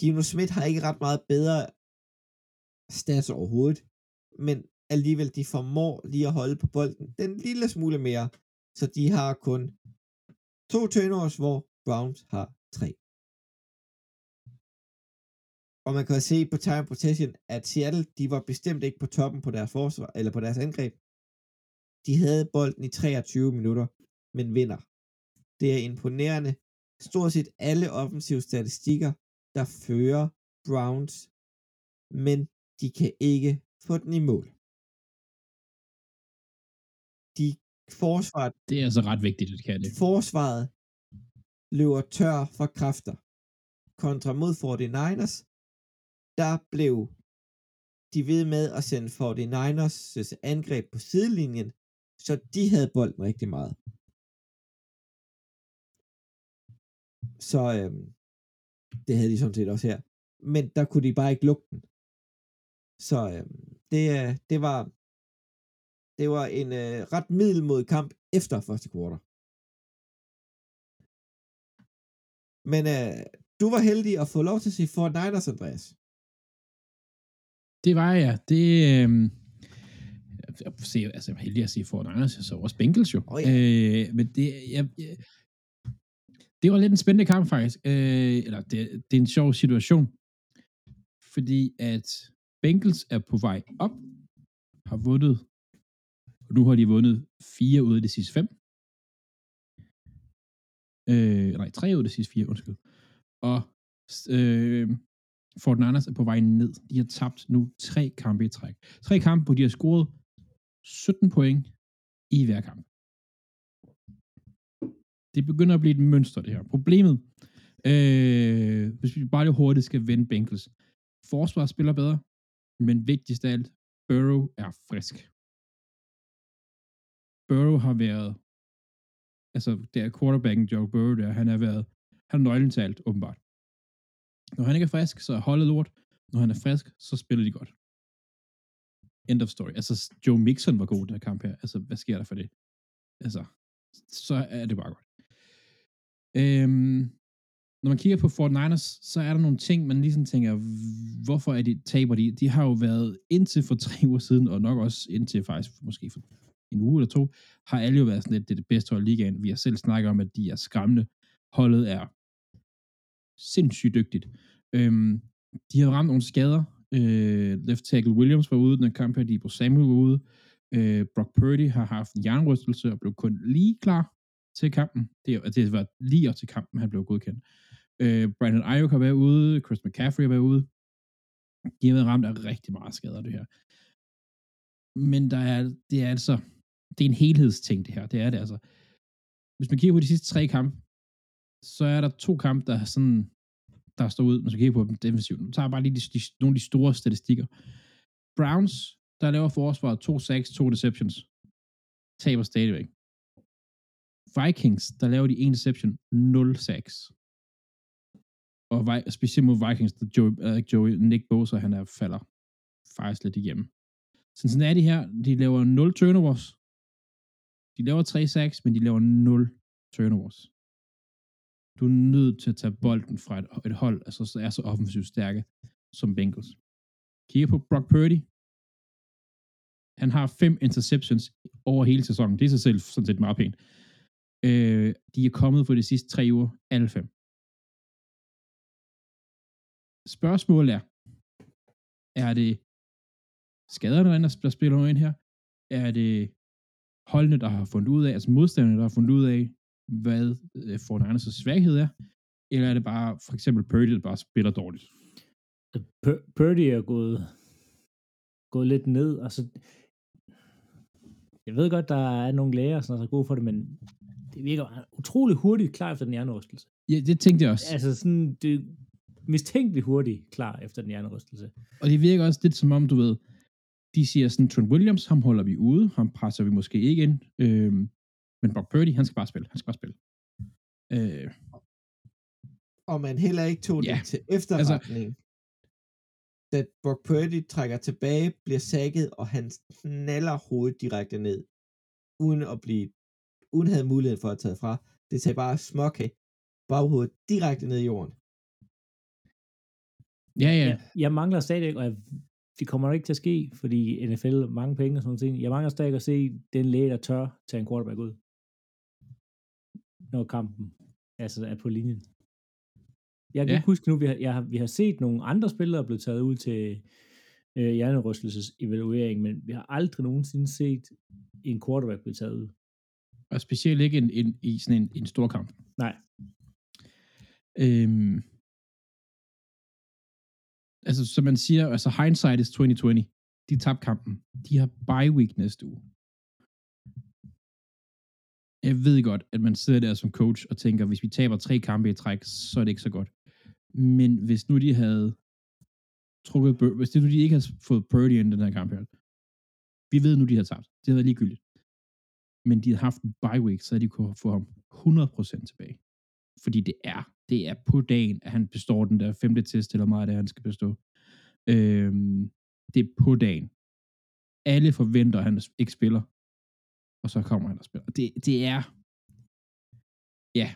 Dino Smith har ikke ret meget bedre stats overhovedet, men alligevel de formår lige at holde på bolden den lille smule mere, så de har kun to turnovers, hvor Browns har tre. Og man kan se på time possession, at Seattle, de var bestemt ikke på toppen på deres forsvar, eller på deres angreb. De havde bolden i 23 minutter, men vinder. Det er imponerende. Stort set alle offensive statistikker, der fører Browns, men de kan ikke få den i mål. De forsvaret, Det er altså ret vigtigt, at det kan det. forsvaret løber tør for kræfter. Kontra mod 49ers, der blev de ved med at sende 49ers angreb på sidelinjen, så de havde bolden rigtig meget. Så øhm, det havde de sådan set også her. Men der kunne de bare ikke lukke den. Så øhm, det, øh, det var det var en øh, ret middelmodig kamp efter første kvartal. Men øh, du var heldig at få lov til at se Fort Niners, Andreas. Det var jeg. Det, øh, jeg, se, altså, jeg var heldig at se Fort Niners, jeg så også Bengals jo. Åh, ja. øh, men det, jeg, jeg, det var lidt en spændende kamp faktisk. Øh, eller det, det er en sjov situation. Fordi at Bengals er på vej op, har vundet, og nu har de vundet fire ud af de sidste fem. Øh, nej, tre ud af de sidste fire, undskyld. Og øh, Fort Niners er på vej ned. De har tabt nu tre kampe i træk. Tre kampe, hvor de har scoret 17 point i hver kamp. Det begynder at blive et mønster, det her. Problemet, øh, hvis vi bare lige hurtigt skal vende Bengals. Forsvaret spiller bedre, men vigtigst af alt, Burrow er frisk. Burrow har været, altså det er quarterbacken Joe Burrow der, han har været, han er nøglen til alt, åbenbart. Når han ikke er frisk, så er holdet lort. Når han er frisk, så spiller de godt. End of story. Altså, Joe Mixon var god i den her kamp her. Altså, hvad sker der for det? Altså, så er det bare godt. Øhm, når man kigger på Fort Niners, så er der nogle ting, man ligesom tænker, hvorfor er de, taber de? De har jo været indtil for tre uger siden, og nok også indtil faktisk måske for en uge eller to, har alle jo været sådan lidt, det er det bedste hold i ligaen. Vi har selv snakket om, at de er skræmmende. Holdet er sindssygt dygtigt. Øhm, de har ramt nogle skader. Øh, left tackle Williams var ude, den kamp her, Debo Samuel var ude. Øh, Brock Purdy har haft en jernrystelse og blev kun lige klar til kampen. Det, det var lige op til kampen, han blev godkendt. Øh, Brandon Ayuk har været ude, Chris McCaffrey har været ude. De har været ramt af rigtig meget skader, det her. Men der er, det er altså, det er en helhedsting, det her. Det er det altså. Hvis man kigger på de sidste tre kampe, så er der to kampe, der sådan, der står ud, når man kigger på dem defensivt. Nu tager bare lige de, de, nogle af de store statistikker. Browns, der laver forsvaret 2 sacks, 2 deceptions. Taber stadigvæk. Vikings, der laver de 1 deception, 0 sacks. Og Vi- specielt mod Vikings, der Joey, uh, Joey Nick Bosa, han er falder faktisk lidt igennem. Cincinnati her, de laver 0 turnovers. De laver 3 sacks, men de laver 0 turnovers. Du er nødt til at tage bolden fra et, et hold, altså så er så offensivt stærke som Bengals. Kigger på Brock Purdy. Han har fem interceptions over hele sæsonen. Det er sig selv sådan set meget pænt. Øh, de er kommet for de sidste tre uger, alle fem. Spørgsmålet er, er det skaderne, der spiller ind her? Er det holdene, der har fundet ud af, altså modstanderne, der har fundet ud af, hvad øh, Fort Niners' svaghed er? Eller er det bare for eksempel Purdy, der bare spiller dårligt? Pur- Purdy er gået, gået lidt ned, og så jeg ved godt, der er nogle læger, som er så gode for det, men det virker utrolig hurtigt klar efter den hjernerystelse. Ja, det tænkte jeg også. Altså sådan, det er mistænkeligt hurtigt klar efter den hjernerystelse. Og det virker også lidt som om, du ved, de siger sådan, Trent Williams, ham holder vi ude, ham presser vi måske ikke ind, øh, men Brock Purdy, han skal bare spille, han skal bare spille. Øh, Og man heller ikke tog Ja, det til efterretning. Altså, da Brock Purdy trækker tilbage, bliver sækket, og han knaller hovedet direkte ned, uden at blive, uden at have mulighed for at tage fra. Det tager bare smokke baghovedet direkte ned i jorden. ja, ja, Jeg, jeg mangler stadig, og jeg, det kommer ikke til at ske, fordi NFL mange penge og sådan noget. ting. Jeg mangler stadig at se den læge, der tør tage en quarterback ud. Når kampen altså er på linjen. Jeg kan Ja. ikke huske nu, vi har, jeg har, vi har set nogle andre spillere blive taget ud til øh, hjernerystelses evaluering, men vi har aldrig nogensinde set en quarterback blive taget ud. og specielt ikke en, en, i sådan en, en stor kamp. Nej. Øhm, altså, som man siger, altså hindsight is 2020. De tabte kampen. De har bye week næste uge. Jeg ved godt, at man sidder der som coach og tænker, hvis vi taber tre kampe i træk, så er det ikke så godt. Men hvis nu de havde trukket, hvis det nu de ikke havde fået Purdy ind i den her kamp her, vi ved nu, de har tabt. Det havde været ligegyldigt. Men de havde haft en bye week, så de kunne få ham 100% tilbage. Fordi det er, det er på dagen, at han består den der femte test, eller meget af det, han skal bestå. Øhm, det er på dagen. Alle forventer, at han ikke spiller. Og så kommer han og spiller. Det, det er, ja,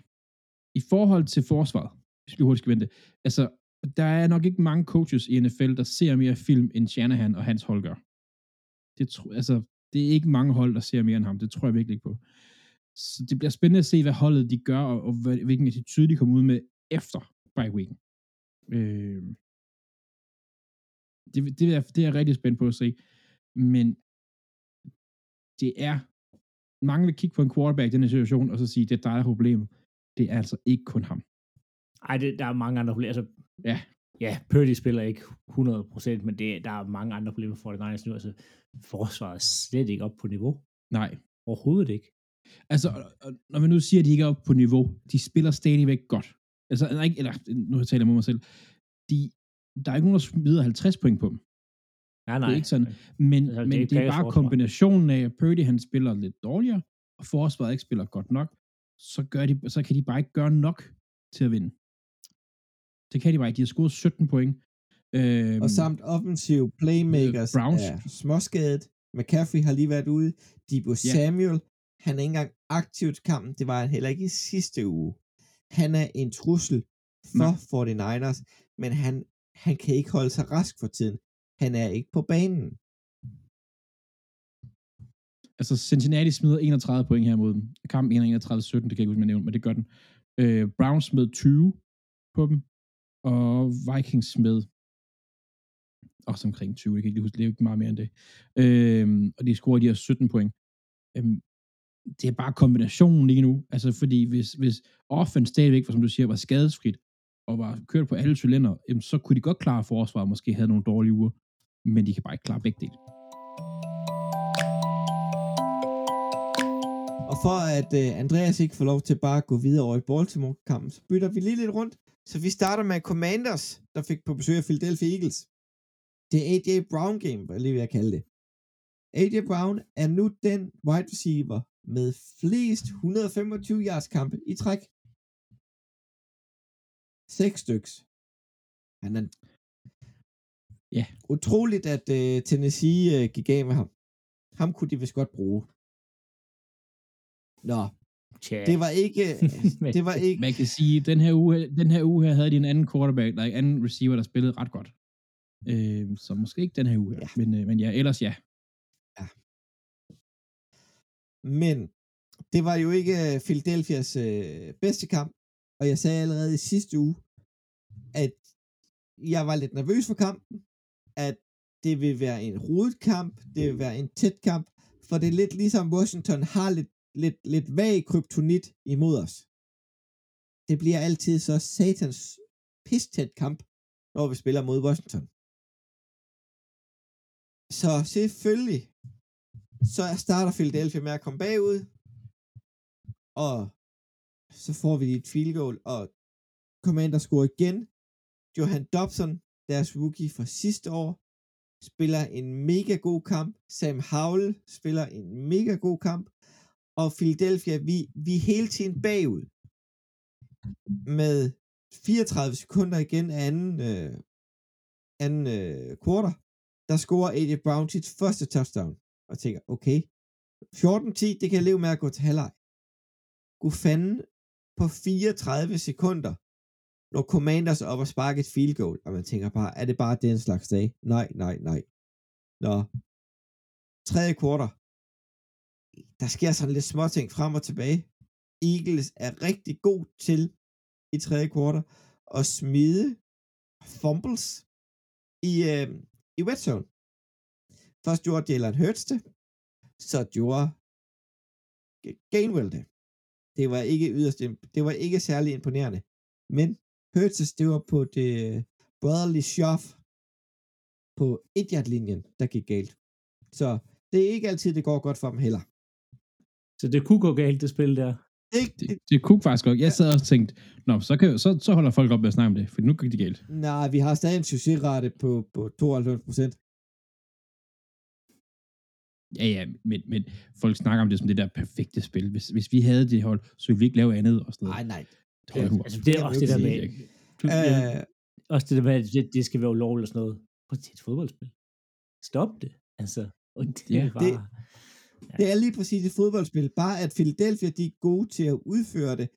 i forhold til forsvaret, hvis vi hurtigt skal vente, altså, der er nok ikke mange coaches i NFL, der ser mere film, end Shanahan og hans hold gør. Det, tro- altså, det er ikke mange hold, der ser mere end ham. Det tror jeg virkelig ikke på. Så det bliver spændende at se, hvad holdet de gør, og, og hvilken attitude de kommer ud med efter bye weeken. Øh, det, det, er, det er jeg rigtig spændt på at se. Men det er, mange vil kigge på en quarterback i den her situation, og så sige, det er dig, der er problemet. Det er altså ikke kun ham. Ej, det, der er mange andre problemer. Altså, Ja. Ja, Purdy spiller ikke 100%, men det, der er mange andre problemer for det Niners nu. Altså, forsvaret er slet ikke op på niveau. Nej. Overhovedet ikke. Altså, når man nu siger, at de ikke er oppe på niveau, de spiller stadigvæk godt. Altså, eller, ikke, eller nu taler jeg mod mig selv. De, der er ikke nogen, der smider 50 point på dem. Nej, nej. Det er ikke sådan. Men, Altså, det er men det er bare forsvar. kombinationen af, at Purdy han spiller lidt dårligere, og forsvaret ikke spiller godt nok, så, gør de, så kan de bare ikke gøre nok til at vinde. Det kan de bare ikke. De har scoret 17 point. Øhm, Og samt offensive playmakers Browns. er småskadet. McCaffrey har lige været ude. Debo Ja. Samuel, han er ikke engang aktiv til kampen. Det var han heller ikke i sidste uge. Han er en trussel for 49ers, men han, han kan ikke holde sig rask for tiden. Han er ikke på banen. Altså, Cincinnati smider 31 point her mod dem. Kampen 31-17, det kan jeg ikke huske, man nævnte, men det gør den. Øh, Browns smed 20 på dem, og Vikings smed også omkring 20, det kan jeg ikke huske, det er ikke meget mere end det. Øh, og de scorer de her 17 point. Øh, det er bare kombinationen lige nu. Altså, fordi hvis, hvis offense stadigvæk, for, som du siger, var skadesfrit, og var kørt på alle cylinder, jamen, så kunne de godt klare forsvar, forsvaret, måske havde nogle dårlige uger, men de kan bare ikke klare begge dele. Og for at uh, Andreas ikke får lov til bare at gå videre over i Baltimore-kampen, så bytter vi lige lidt rundt. Så vi starter med Commanders, der fik på besøg af Philadelphia Eagles. Det er AJ Brown game, hvad jeg lige vil jeg kalde det. AJ Brown er nu den wide receiver med flest 125 yards kampe i træk. Seks styks. Han er Ja. utroligt, at uh, Tennessee uh, gik af med ham. Ham kunne de vist godt bruge. Nå, Tja. det var ikke, det var ikke, Man kan sige, den her uge, den her uge her havde de en anden quarterback, der en anden receiver, der spillede ret godt. Øh, så måske ikke den her uge her. Ja. Men, øh, men ja, ellers ja. men det var jo ikke øh, Philadelphias øh, bedste kamp, og jeg sagde allerede i sidste uge, at jeg var lidt nervøs for kampen, at det vil være en rodet kamp, det vil være en tæt kamp, for det er lidt ligesom Washington har lidt, lidt, lidt vag kryptonit imod os. Det bliver altid så satans pistæt kamp, når vi spiller mod Washington. Så selvfølgelig, så starter Philadelphia med at komme bagud, og så får vi et field goal, og Commander scorer igen. Johan Dobson, deres rookie fra sidste år, spiller en mega god kamp. Sam Howell spiller en mega god kamp. Og Philadelphia, vi, vi er hele tiden bagud. Med 34 sekunder igen af anden, øh, anden øh, quarter, der scorer AJ Brown sit første touchdown. Og tænker, okay, 14-10, det kan jeg leve med at gå til halvleg. Gud fanden på 34 sekunder, når Commanders op og sparker et field goal, og man tænker bare, er det bare den slags dag? Nej, nej, nej. Nå, tredje kvartal, der sker sådan lidt småting frem og tilbage. Eagles er rigtig god til i tredje kvartal at smide fumbles i, øh, i wet zone. Først gjorde Jalen Hurts det, så gjorde Gainwell det. Det var ikke yderst, det var ikke særlig imponerende. Men Hurts, det var på det brotherly shove på et linjen der gik galt. Så det er ikke altid, det går godt for dem heller. Så det kunne gå galt, det spil der? Det, det, det kunne faktisk godt. Jeg sad og tænkte, Nå, så, kan, så, så holder folk op med at snakke om det, for nu gik det galt. Nej, vi har stadig en succesrate på, på 92 procent. Ja, ja, men, men folk snakker om det som det der perfekte spil. Hvis, hvis vi havde det hold, så ville vi ikke lave andet og sådan noget. Nej, nej. Ja, altså, det er også det der med... Du, uh, også det der med, at det, det skal være ulovligt og sådan noget. På et fodboldspil. Stop det. Altså, og det, ja, er bare, det, ja. det er lige præcis et fodboldspil. Bare at Philadelphia, de er gode til at udføre det.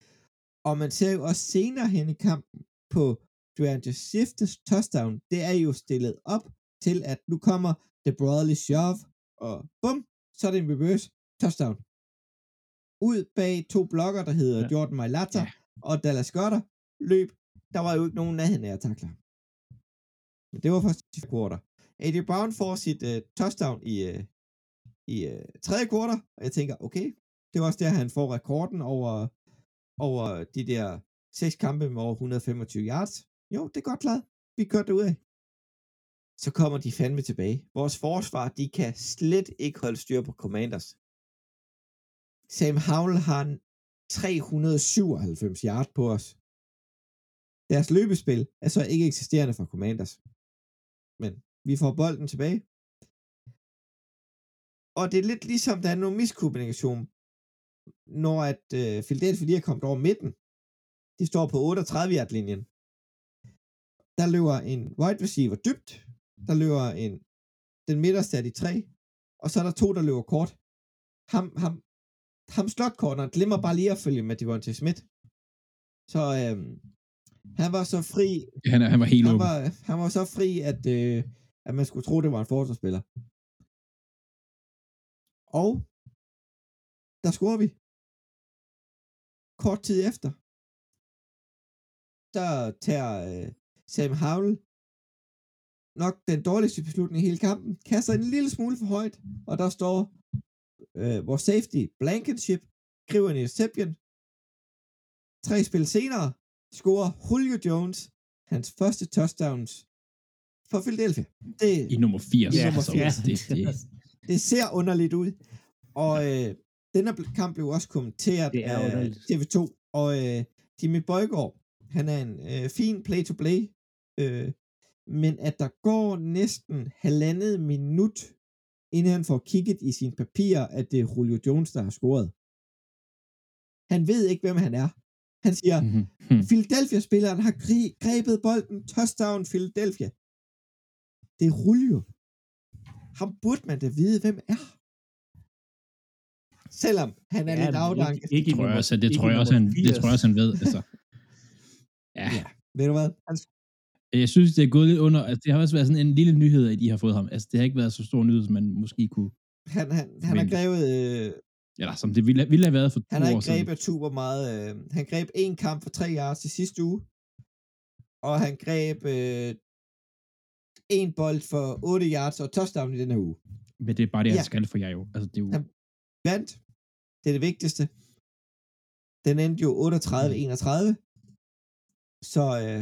Og man ser jo også senere hen i kampen på DeAndre Swift's touchdown. Det er jo stillet op til, at nu kommer The Brotherly Shove, og bum, så er det en reverse touchdown. Ud bag to blokker, der hedder ja. Jordan Mailata ja og Dallas Goddard, løb. Der var jo ikke nogen nærheden af at takle Men det var først i quarter. AJ Brown får sit uh, touchdown i, uh, i uh, tredje quarter, og jeg tænker, okay, det var også der, han får rekorden over, over de der seks kampe med over 125 yards. Jo, det er godt klaret. Vi kørte det ud af så kommer de fandme tilbage. Vores forsvar, de kan slet ikke holde styr på Commanders. Sam Howell har 397 yard på os. Deres løbespil er så ikke eksisterende for Commanders. Men vi får bolden tilbage. Og det er lidt ligesom, der er noget miskommunikation, når at øh, Philadelphia lige er kommet over midten. De står på 38 yard linjen. Der løber en wide receiver dybt, der løber en, den midterste af de tre, og så er der to, der løber kort. Ham, ham, ham slotkorneren glemmer bare lige at følge med Devontae Smith. Så øhm, han var så fri. Han, han var helt han var, han var så fri, at, øh, at man skulle tro, det var en forsvarsspiller. Og der scorer vi. Kort tid efter, der tager øh, Sam Howell nok den dårligste beslutning i hele kampen, kaster en lille smule for højt, og der står øh, vores safety Blankenship, skriver en interception. Tre spil senere scorer Julio Jones hans første touchdowns for Philadelphia. Det, I nummer 80. I ja, nummer 80. Ja, det, det. det ser underligt ud. Og øh, denne kamp blev også kommenteret af TV2. Og øh, Jimmy Bøjgaard, han er en øh, fin play-to-play øh, men at der går næsten halvandet minut, inden han får kigget i sine papirer, at det er Julio Jones, der har scoret. Han ved ikke, hvem han er. Han siger, mm-hmm. Philadelphia-spilleren har grebet bolden, touchdown Philadelphia. Det er Julio. Ham burde man da vide, hvem er. Selvom han er ja, lidt afdanket. Ikke, ikke det tror jeg også, det tror jeg også, han, det tror jeg også, han ved. Altså. Ja. ja. Ved du hvad? Han, jeg synes, det er gået lidt under. Altså, det har også været sådan en lille nyhed, at de har fået ham. Altså, det har ikke været så stor nyhed, som man måske kunne... Han, han, han har grebet... Øh, Eller som det ville, ville have været for Han har ikke grebet super meget. Øh, han greb en kamp for tre yards til sidste uge. Og han greb øh, en bold for 8 yards og touchdown i denne uge. Men det er bare det, ja. han skal for jer jo. Altså, det er jo... Han vandt. Det er det vigtigste. Den endte jo 38-31. Så øh,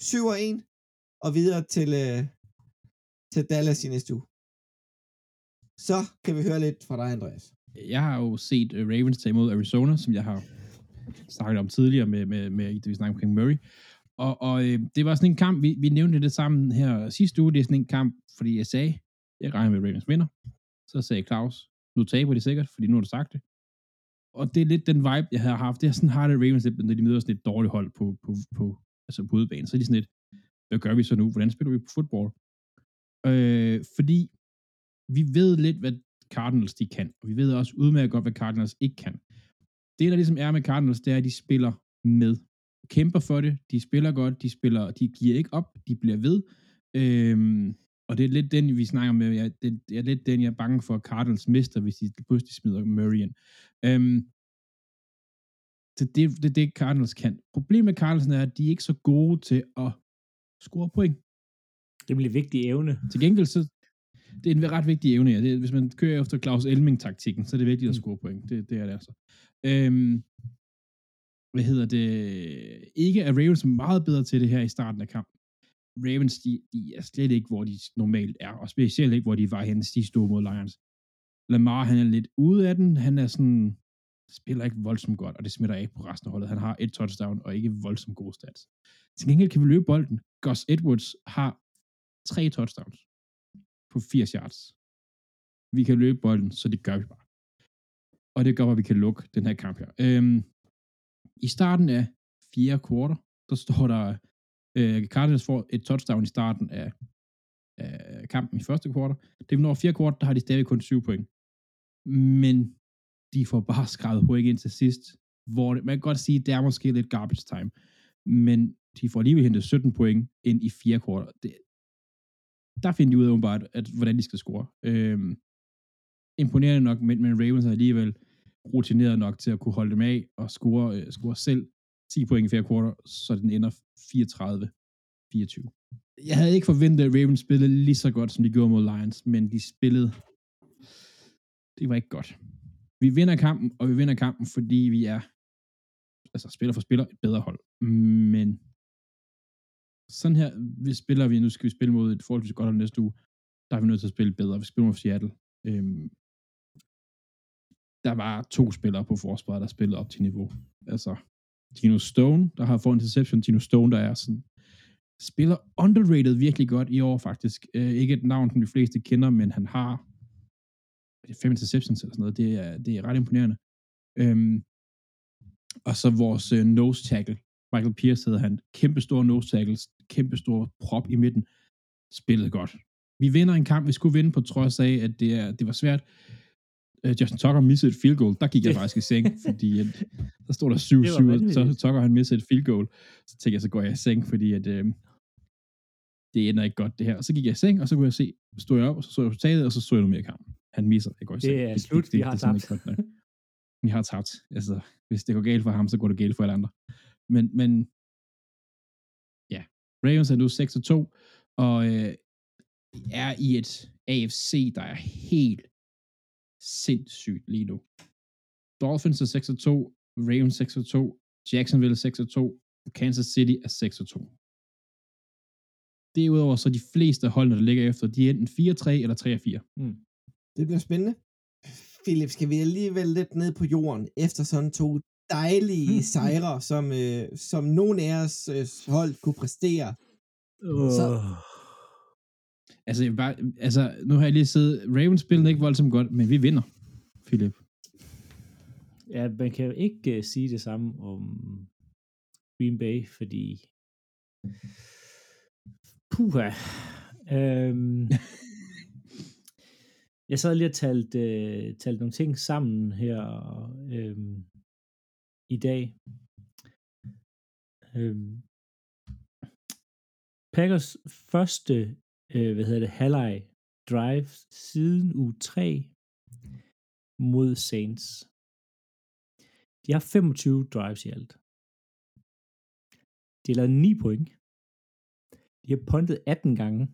7 og 1, og videre til, øh, til Dallas i næste uge. Så kan vi høre lidt fra dig, Andreas. Jeg har jo set øh, Ravens tage imod Arizona, som jeg har snakket om tidligere med, med, med det vi snakkede omkring Murray. Og, og øh, det var sådan en kamp, vi, vi nævnte det sammen her sidste uge, det er sådan en kamp, fordi jeg sagde, jeg regner med, at Ravens vinder. Så sagde Claus, nu taber de sikkert, fordi nu har du sagt det. Og det er lidt den vibe, jeg har haft. Det er sådan har det Ravens lidt, når de møder sådan et dårligt hold på, på, på, altså på udebane. Så er de sådan lidt, hvad gør vi så nu? Hvordan spiller vi på fodbold? Øh, fordi vi ved lidt, hvad Cardinals de kan, og vi ved også udmærket godt, hvad Cardinals ikke kan. Det, der ligesom er med Cardinals, det er, at de spiller med. Kæmper for det, de spiller godt, de spiller, de giver ikke op, de bliver ved. Øhm, og det er lidt den, vi snakker med. Jeg, det, det er lidt den, jeg er bange for, at Cardinals mister, hvis de pludselig smider Murray ind. Øhm, det er det, det, det, Cardinals kan. Problemet med Cardinals er, at de er ikke så gode til at score point. Det bliver vigtig evne. Til gengæld så, det er en ret vigtig evne, ja. Det, hvis man kører efter Claus Elming-taktikken, så er det vigtigt at score point. Det, det er det altså. Øhm, hvad hedder det? Ikke er Ravens meget bedre til det her i starten af kampen. Ravens, de, de er slet ikke, hvor de normalt er, og specielt ikke, hvor de var henne sidste uge mod Lions. Lamar, han er lidt ude af den. Han er sådan, spiller ikke voldsomt godt, og det smitter af på resten af holdet. Han har et touchdown, og ikke voldsomt gode stats. Til gengæld kan vi løbe bolden. Gus Edwards har tre touchdowns på 80 yards. Vi kan løbe bolden, så det gør vi bare. Og det gør, at vi kan lukke den her kamp her. Øhm, I starten af fjerde kvartal, der står der, øh, Cardinals får et touchdown i starten af, af kampen i første kvartal. Det er når fjerde kvartal, der har de stadig kun 7 point. Men de får bare skrevet point ind til sidst, hvor det, man kan godt sige, det er måske lidt garbage time, men de får alligevel hentet 17 point ind i fjerde kvartal. Det, der finder de ud af åbenbart, at, hvordan de skal score. Øhm, imponerende nok, men, men Ravens er alligevel rutineret nok til at kunne holde dem af og score, øh, score selv 10 point i fjerde kvartal, så den ender 34-24. Jeg havde ikke forventet, at Ravens spillede lige så godt, som de gjorde mod Lions, men de spillede det var ikke godt. Vi vinder kampen, og vi vinder kampen, fordi vi er altså spiller for spiller et bedre hold. Men sådan her, vi spiller vi, nu skal vi spille mod et forholdsvis godt hold næste uge, der er vi nødt til at spille bedre. Vi spiller mod Seattle. Øhm, der var to spillere på forsvaret, der spillede op til niveau. Altså, Gino Stone, der har fået en interception. Gino Stone, der er sådan, spiller underrated virkelig godt i år faktisk. Øh, ikke et navn, som de fleste kender, men han har fem interceptions eller sådan noget. Det er, det er ret imponerende. Øhm, og så vores øh, nose tackle, Michael Pierce hedder han, kæmpe store nose tackles, kæmpe stor prop i midten, spillede godt. Vi vinder en kamp, vi skulle vinde på trods af, at det, er, det var svært. Uh, Justin Tucker missede et field goal. Der gik jeg faktisk i seng, fordi at, der stod der 7-7, og så Tucker han missede et field goal. Så tænkte jeg, så går jeg i seng, fordi at, øh, det ender ikke godt det her. Og så gik jeg i seng, og så kunne jeg se, stod jeg op, og så så jeg resultatet, og så så jeg noget mere i kampen. Han misser. Jeg går seng. Det er slut, vi har tabt. Vi har tabt. Altså, hvis det går galt for ham, så går det galt for alle andre. Men, men ja, Ravens er nu 6-2, og øh, er i et AFC, der er helt sindssygt lige nu. Dolphins er 6-2, Ravens 6-2, Jacksonville 6-2, Kansas City er 6-2. Derudover så de fleste holdene, der ligger efter, de er enten 4-3 eller 3-4. Mm. Det bliver spændende. Philip, skal vi alligevel lidt ned på jorden, efter sådan to dejlige sejre, som, øh, som nogen af os øh, hold kunne præstere. Uh. Så, Altså, jeg bare, altså, nu har jeg lige siddet, Ravens spillede ikke voldsomt godt, men vi vinder, Philip. Ja, man kan jo ikke uh, sige det samme om Green Bay, fordi puha. Øhm, jeg sad lige og talt, øh, talt nogle ting sammen her øh, i dag. Øh, Packers første, øh, hvad hedder det, halvleg drive siden u 3 mod Saints. De har 25 drives i alt. De har lavet 9 point. De har puntet 18 gange.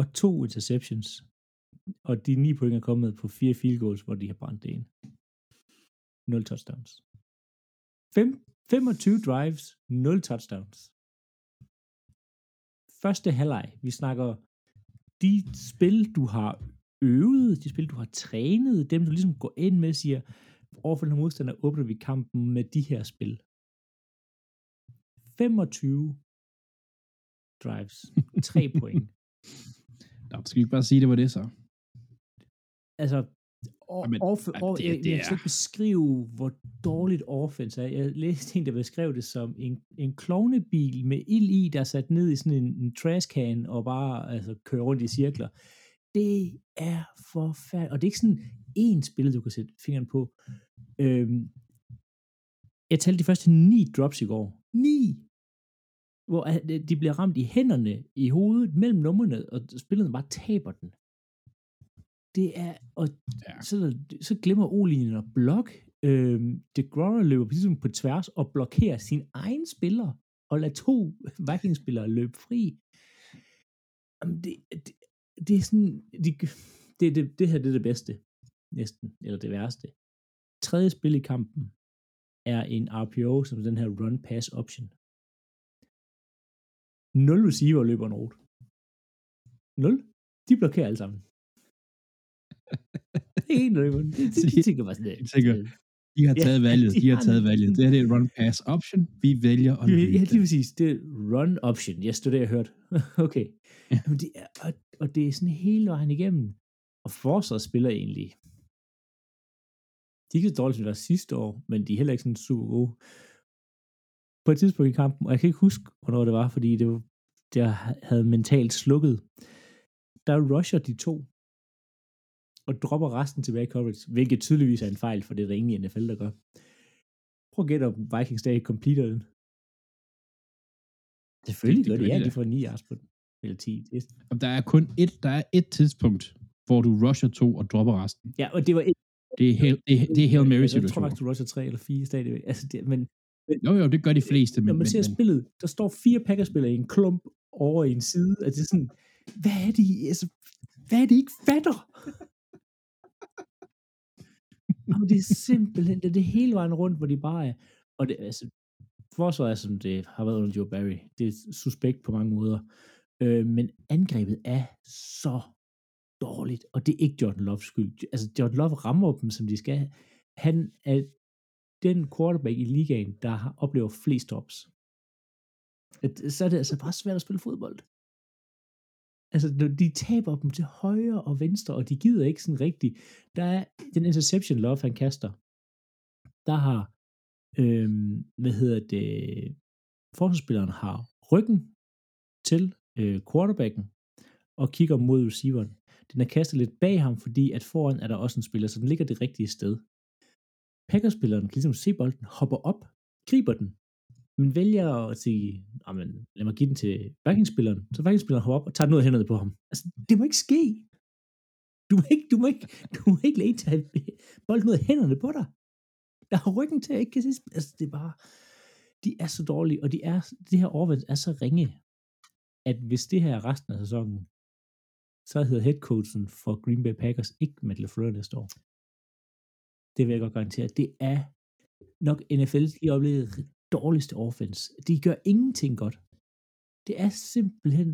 Og to interceptions. Og de 9 point er kommet på fire field goals, hvor de har brændt det ind. 0 touchdowns. 5, 25 drives, 0 touchdowns. Første halvleg, vi snakker de spil, du har øvet, de spil, du har trænet, dem du ligesom går ind med og siger, overfor den modstander åbner vi kampen med de her spil. 25 drives, 3 point. Nå, skal vi ikke bare sige, det var det så? Altså, og, Jamen, ja, og, det- jeg, det jeg kan ikke beskrive, hvor dårligt offense er. Jeg læste en, der beskrev det som en, en klovnebil med ild i, der er sat ned i sådan en, en trashcan og bare altså, kører rundt i cirkler. Det er forfærdeligt. Og det er ikke sådan én spil, du kan sætte fingeren på. Øhm, jeg talte de første ni drops i går. Ni! Hvor de bliver ramt i hænderne, i hovedet, mellem numrene, og spillerne bare taber den. Det er, og Ja. så, så glemmer O-linjen at blok. Øhm, De Grora løber ligesom på tværs og blokerer sin egen spiller, og lader to Vikings-spillere løbe fri. Jamen, det, det, det er sådan, de, det, det, det her det er det bedste, næsten, eller det værste. Tredje spil i kampen er en RPO, som den her run-pass option. Nul receiver løber en rute. Nul. De blokerer alle sammen. Det er en løber. De, tænker bare sådan, tænker, De har Ja, taget valget. de De har har taget valget. Det her det er run pass option. Vi vælger at Ja, løbe. ja, lige præcis. Det er run option. Yes, det er det, jeg hørte. okay. Ja. Jamen, det er, og, og det er sådan hele vejen igennem. Og forsvaret spiller egentlig. De er ikke så dårligt, som det var sidste år, men de er heller ikke sådan super gode. På et tidspunkt i kampen, og jeg kan ikke huske, hvornår det var, fordi det, var, det havde mentalt slukket. Der rusher de to, og dropper resten tilbage i coverage, hvilket tydeligvis er en fejl, for det er der ingen i NFL, der gør. Prøv at gætte, om Vikings dag completer den. Selvfølgelig Det- det gør de, gør ja, de får 9 yards på den. Eller 10. Det- Og der er kun et, der er et tidspunkt, hvor du rusher to og dropper resten. Ja, og det var ikke... Det er, Hail, det, er- det er Hail Mary Jeg tror situation. faktisk, du rusher 3 eller 4 stadigvæk. Altså, det, men Jo, jo, det gør de fleste, men, når man men, ser men spillet, der står fire Packers-spillere i en klump over i en side, og det er sådan, hvad er det, altså, hvad er det, I ikke fatter? Og det er simpelthen, det er det hele vejen rundt, hvor de bare er, og det, altså, forsvaret er, som det har været under Joe Barry, det er suspekt på mange måder, øh, men angrebet er så dårligt, og det er ikke Jordan Loves skyld. Altså, Jordan Love rammer dem, som de skal. Han er den quarterback i ligaen, der har oplever flest stops. Så er det altså bare svært at spille fodbold. Altså, de taber dem til højre og venstre, og de gider ikke sådan rigtigt. Der er den interception love, han kaster. Der har, øhm, hvad hedder det, forsvarsspilleren har ryggen til øh, quarterbacken, og kigger mod receiveren. Den er kastet lidt bag ham, fordi at foran er der også en spiller, så den ligger det rigtige sted. Packerspilleren kan ligesom se bolden, hopper op, griber den, men vælger at sige, men lad mig give den til Vikings-spilleren. Så Vikings-spilleren hopper op og tager den ud af hænderne på ham. Altså, det må ikke ske. Du må ikke, du må ikke, du må ikke lade tage bolden ud af hænderne på dig. Der har ryggen til, at jeg ikke kan se. Altså, det er bare, de er så dårlige, og de er, det her overvæld er så ringe, at hvis det her er resten af sæsonen, så hedder headcoachen for Green Bay Packers ikke Matt LaFleur næste år. Det vil jeg godt garantere. Det er nok NFL's lige oplevet dårligste offense. De gør ingenting godt. Det er simpelthen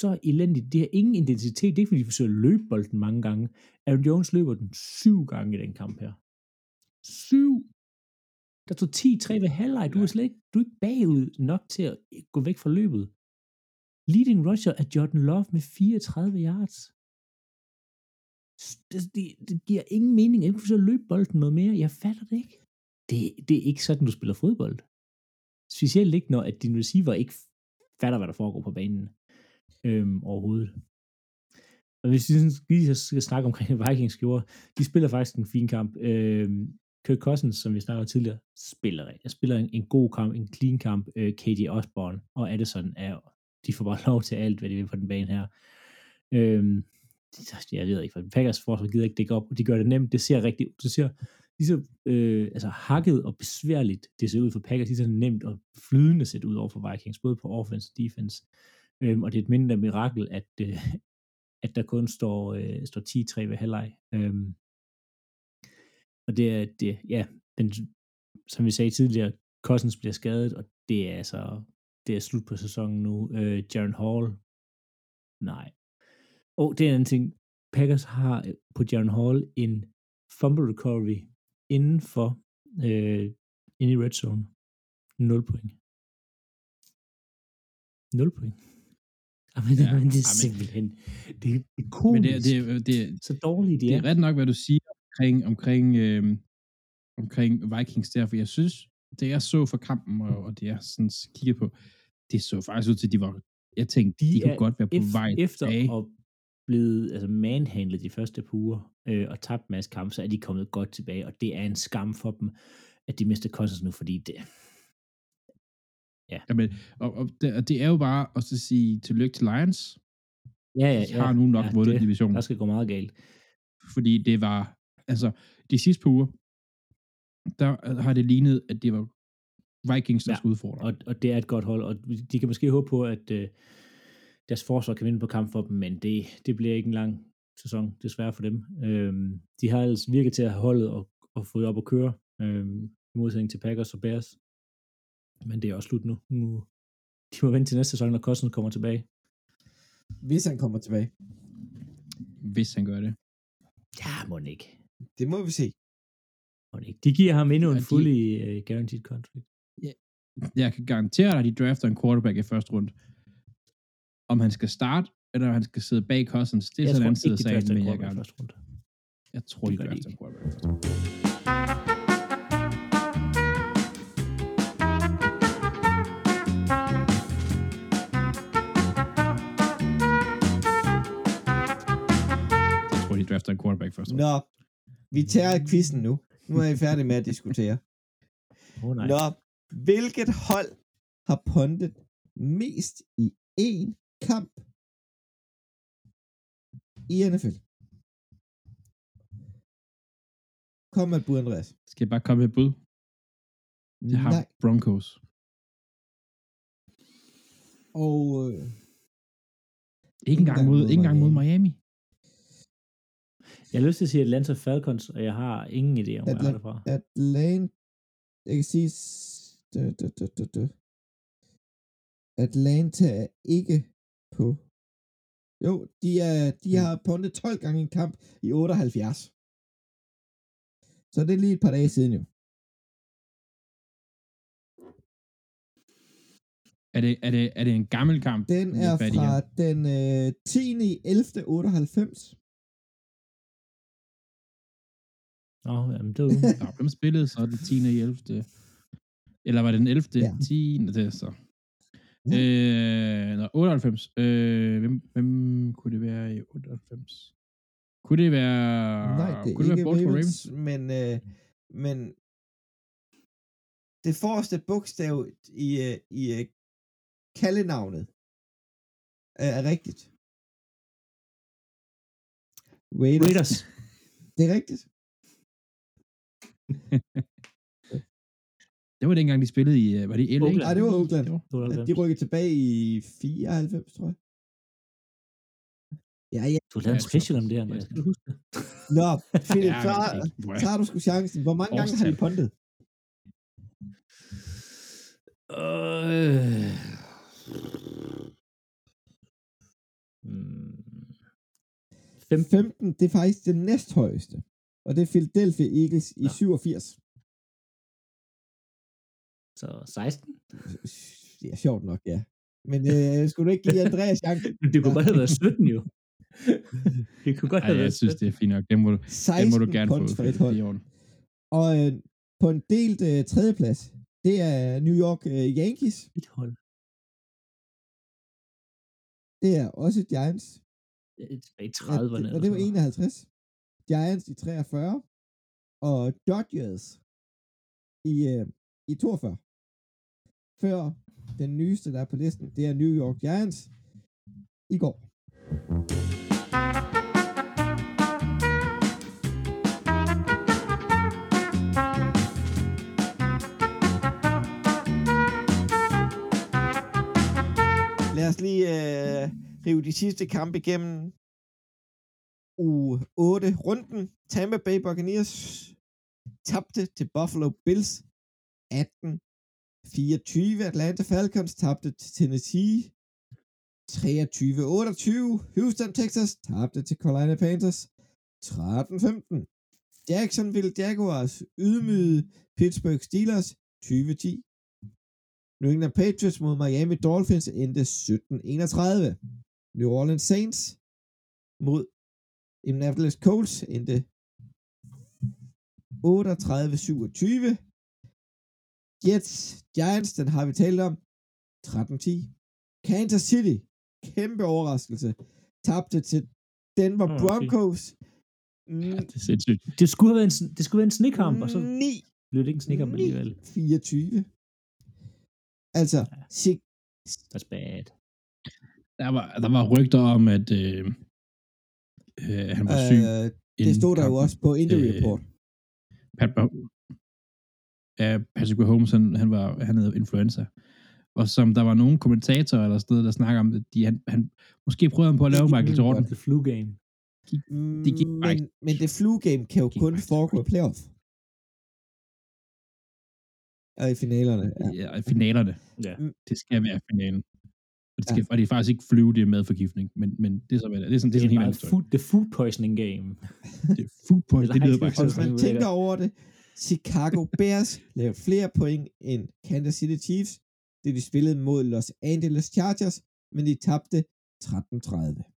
så elendigt. Det har ingen identitet. Det er ikke, fordi de forsøger at løbe bolden mange gange. Aaron Jones løber den syv gange i den kamp her. Syv! Der stod 10-3 ved halvleg. Du er slet ikke, du er ikke bagud nok til at gå væk fra løbet. Leading rusher er Jordan Love med 34 yards. Det, det, det giver ingen mening. Jeg kan forsøge at løbe bolden noget mere. Jeg fatter det ikke. Det, det er ikke sådan, du spiller fodbold. Specielt ikke, når at din receiver ikke fatter, hvad der foregår på banen øhm, overhovedet. Og hvis vi lige skal snakke omkring Vikings gjorde, de spiller faktisk en fin kamp. Øhm, Kirk Cousins, som vi snakkede tidligere, spiller, jeg spiller en, en god kamp, en clean kamp. Øh, Katie Osborne og Addison er, de får bare lov til alt, hvad de vil på den bane her. Øhm, jeg ved ikke, for Packers forsvar gider ikke dække op, og de gør det nemt. Det ser rigtig, det ser lige så øh, altså hakket og besværligt, det ser ud for Packers, lige så nemt og flydende set ud over for Vikings, både på offense og defense. Øhm, og det er et mindre mirakel, at, øh, at der kun står, øh, står 10-3 ved halvleg. Øhm, og det er, det, ja, den, som vi sagde tidligere, Cousins bliver skadet, og det er altså, det er slut på sæsonen nu. Øh, Jaron Hall, nej. Og det er en anden ting. Packers har øh, på Jaron Hall en fumble recovery inden for øh, inde i red zone. 0 point. 0 point. Jamen, Ja, men det er jamen- simpelthen, det er Men komisk, det, er- det, er- det, er- så dårligt de det er. er ret nok, hvad du siger omkring, omkring, øh, omkring Vikings der, for jeg synes, det jeg så for kampen, og, og det jeg sådan kiggede på, det så faktisk ud til, at de var, jeg tænkte, de, De kunne godt være på vej efter tilbage. at blevet altså manhandlet de første par uger øh, og tabt en masse kampe, så er de kommet godt tilbage, og det er en skam for dem, at de mister Cousins nu, fordi det, Jamen, og, og, det, og det er jo bare at så sige tillykke til Lions. ja, ja, De har nu nok vundet det, divisionen. Der skal gå meget galt. fordi det var, altså, de sidste par uger, der har det lignet, at det var Vikings, der Ja, ja. skulle udfordre. Og, og det er et godt hold, og de kan måske håbe på, at øh, deres forsvar kan vinde på kamp for dem, men det, det bliver ikke en lang sæson, desværre for dem. Øhm, de har altså virket til at have holdet og, og fået op at køre, øhm, i modsætning til Packers og Bears. Men det er også slut nu. nu. De må vente til næste sæson, når Cousins kommer tilbage. Hvis han kommer tilbage. Hvis han gør det. Ja, må den ikke. Det må vi se. Må den ikke. De giver ham endnu Ja, en de- fully uh, guaranteed contract. Jeg kan garantere dig, at de drafter en quarterback i første runde. Om han skal starte, eller om han skal sidde bag Cousins, det er Jeg sådan en tror af de sagen, men jeg, gerne, jeg tror, Det de gør de drafter ikke. Jeg tror, de drafter en quarterback runde. Nå, vi tager quizzen nu. Nu er I færdige med at diskutere. Oh, nej. Nå, hvilket hold har pondet mest i én kamp i NFL? Kom med et bud, Andreas. Skal jeg bare komme med et bud? Det har Nej. Broncos. Og øh, Ikke engang mod, ikke engang mod Miami. Jeg har lyst til at sige Atlanta Falcons, og jeg har ingen idé om, hvor jeg har det fra. Atlanta... Jeg kan sige... dø, dø, dø, dø, dø. Atlanta er ikke på... Jo, de, er, de har pundet 12 gange en kamp i 78. Så det er lige et par dage siden jo. Er det, er det, er det en gammel kamp? Den er fra den øh, 10. i 11. 98. Nå, jamen, det var Nå, hvem spillede så den 10. i 11. Eller var det den 11. Ja. Ja. 10. det så? Ja. Øh, nå, 98. Øh, hvem, hvem kunne det være i 98? Kunne det være... Nej, det kunne det ikke være Baltimore Ravens, Ravens? men, øh, men det forreste bogstav i, øh, i øh, kaldenavnet er, er rigtigt. Raiders. Raiders. Det er rigtigt. Det var dengang, de spillede i... øh, Var det i LA? Oakland. Nej, det var Oakland. Det var- Det var Ja, der de rykkede tilbage i 94, tror jeg. Ja, ja. Du lavet en Ja, special om det her. Kan du huske det? Nå, Philip, Ja, er så har du sgu chancen. Hvor mange gange har de pondet? Øh. Mm. 15. 15, det er faktisk det næsthøjeste. Og det er Philadelphia Eagles i Nå. 87. Så 16? Ja, sjovt nok, ja. Men øh, skulle du ikke give Andreas chancen? Det kunne godt have været 17 jo. det kunne godt Ej, have jeg været synes, 17. det er fint nok. Den må du, den 16 må du gerne få. for et hold. det er. Og øh, på en delt øh, tredjeplads, det er New York øh, Yankees. Et hold. Det er også Giants. Det er i Ja, 30'erne. det, og det var sådan noget. 51. Giants i 43. Og Dodgers i, øh, i 42. Før den nyeste, der er på listen, det er New York Giants i går. Lad os lige øh, rive de sidste kampe igennem. U 8 runden. Tampa Bay Buccaneers tabte til Buffalo Bills 18 24. Atlanta Falcons tabte til Tennessee 23-28. Houston, Texas tabte til Carolina Panthers. 13-15. Jacksonville Jaguars ydmygede Pittsburgh Steelers 2010. New England Patriots mod Miami Dolphins endte 17-31. New Orleans Saints mod Indianapolis Colts endte 38-27. Jets Giants, den har vi talt om. 13-10. Kansas City, kæmpe overraskelse, tabte til Denver okay. Broncos. Ja, det er sindssygt. Det skulle have været en, det skulle have været en snekamp, og så 9 blev det ikke en snekamp alligevel. 24. Altså, Ja. Chic- That's bad. Der var, der var rygter om, at øh, øh, han var syg. øh, det stod der jo kampen. også på Injury Øh, Report. Pat, ja, Patrick Mahomes, han, han, var, han havde influenza. Og som der var nogle kommentatorer eller sådan noget, der snakker om, at de, han, han måske prøvede han på at lave Det Michael Jordan. The flu game. det gik bare men, ikke. men det flu game kan jo kun foregå i playoff. Og i finalerne. Ja. Ja, i finalerne. Ja. Det skal være finalen. Og det, skal, ja. og det er faktisk ikke flyve, det er madforgiftning. Men, men det er så, hvad det er. Det er sådan, det er sådan en helt anden food, the food poisoning game. Det er food poison. Det lyder det er bare Og hvis faktisk- man tænker over det, Chicago Bears lavede flere point end Kansas City Chiefs, det de spillede mod Los Angeles Chargers, men de tabte 13-30.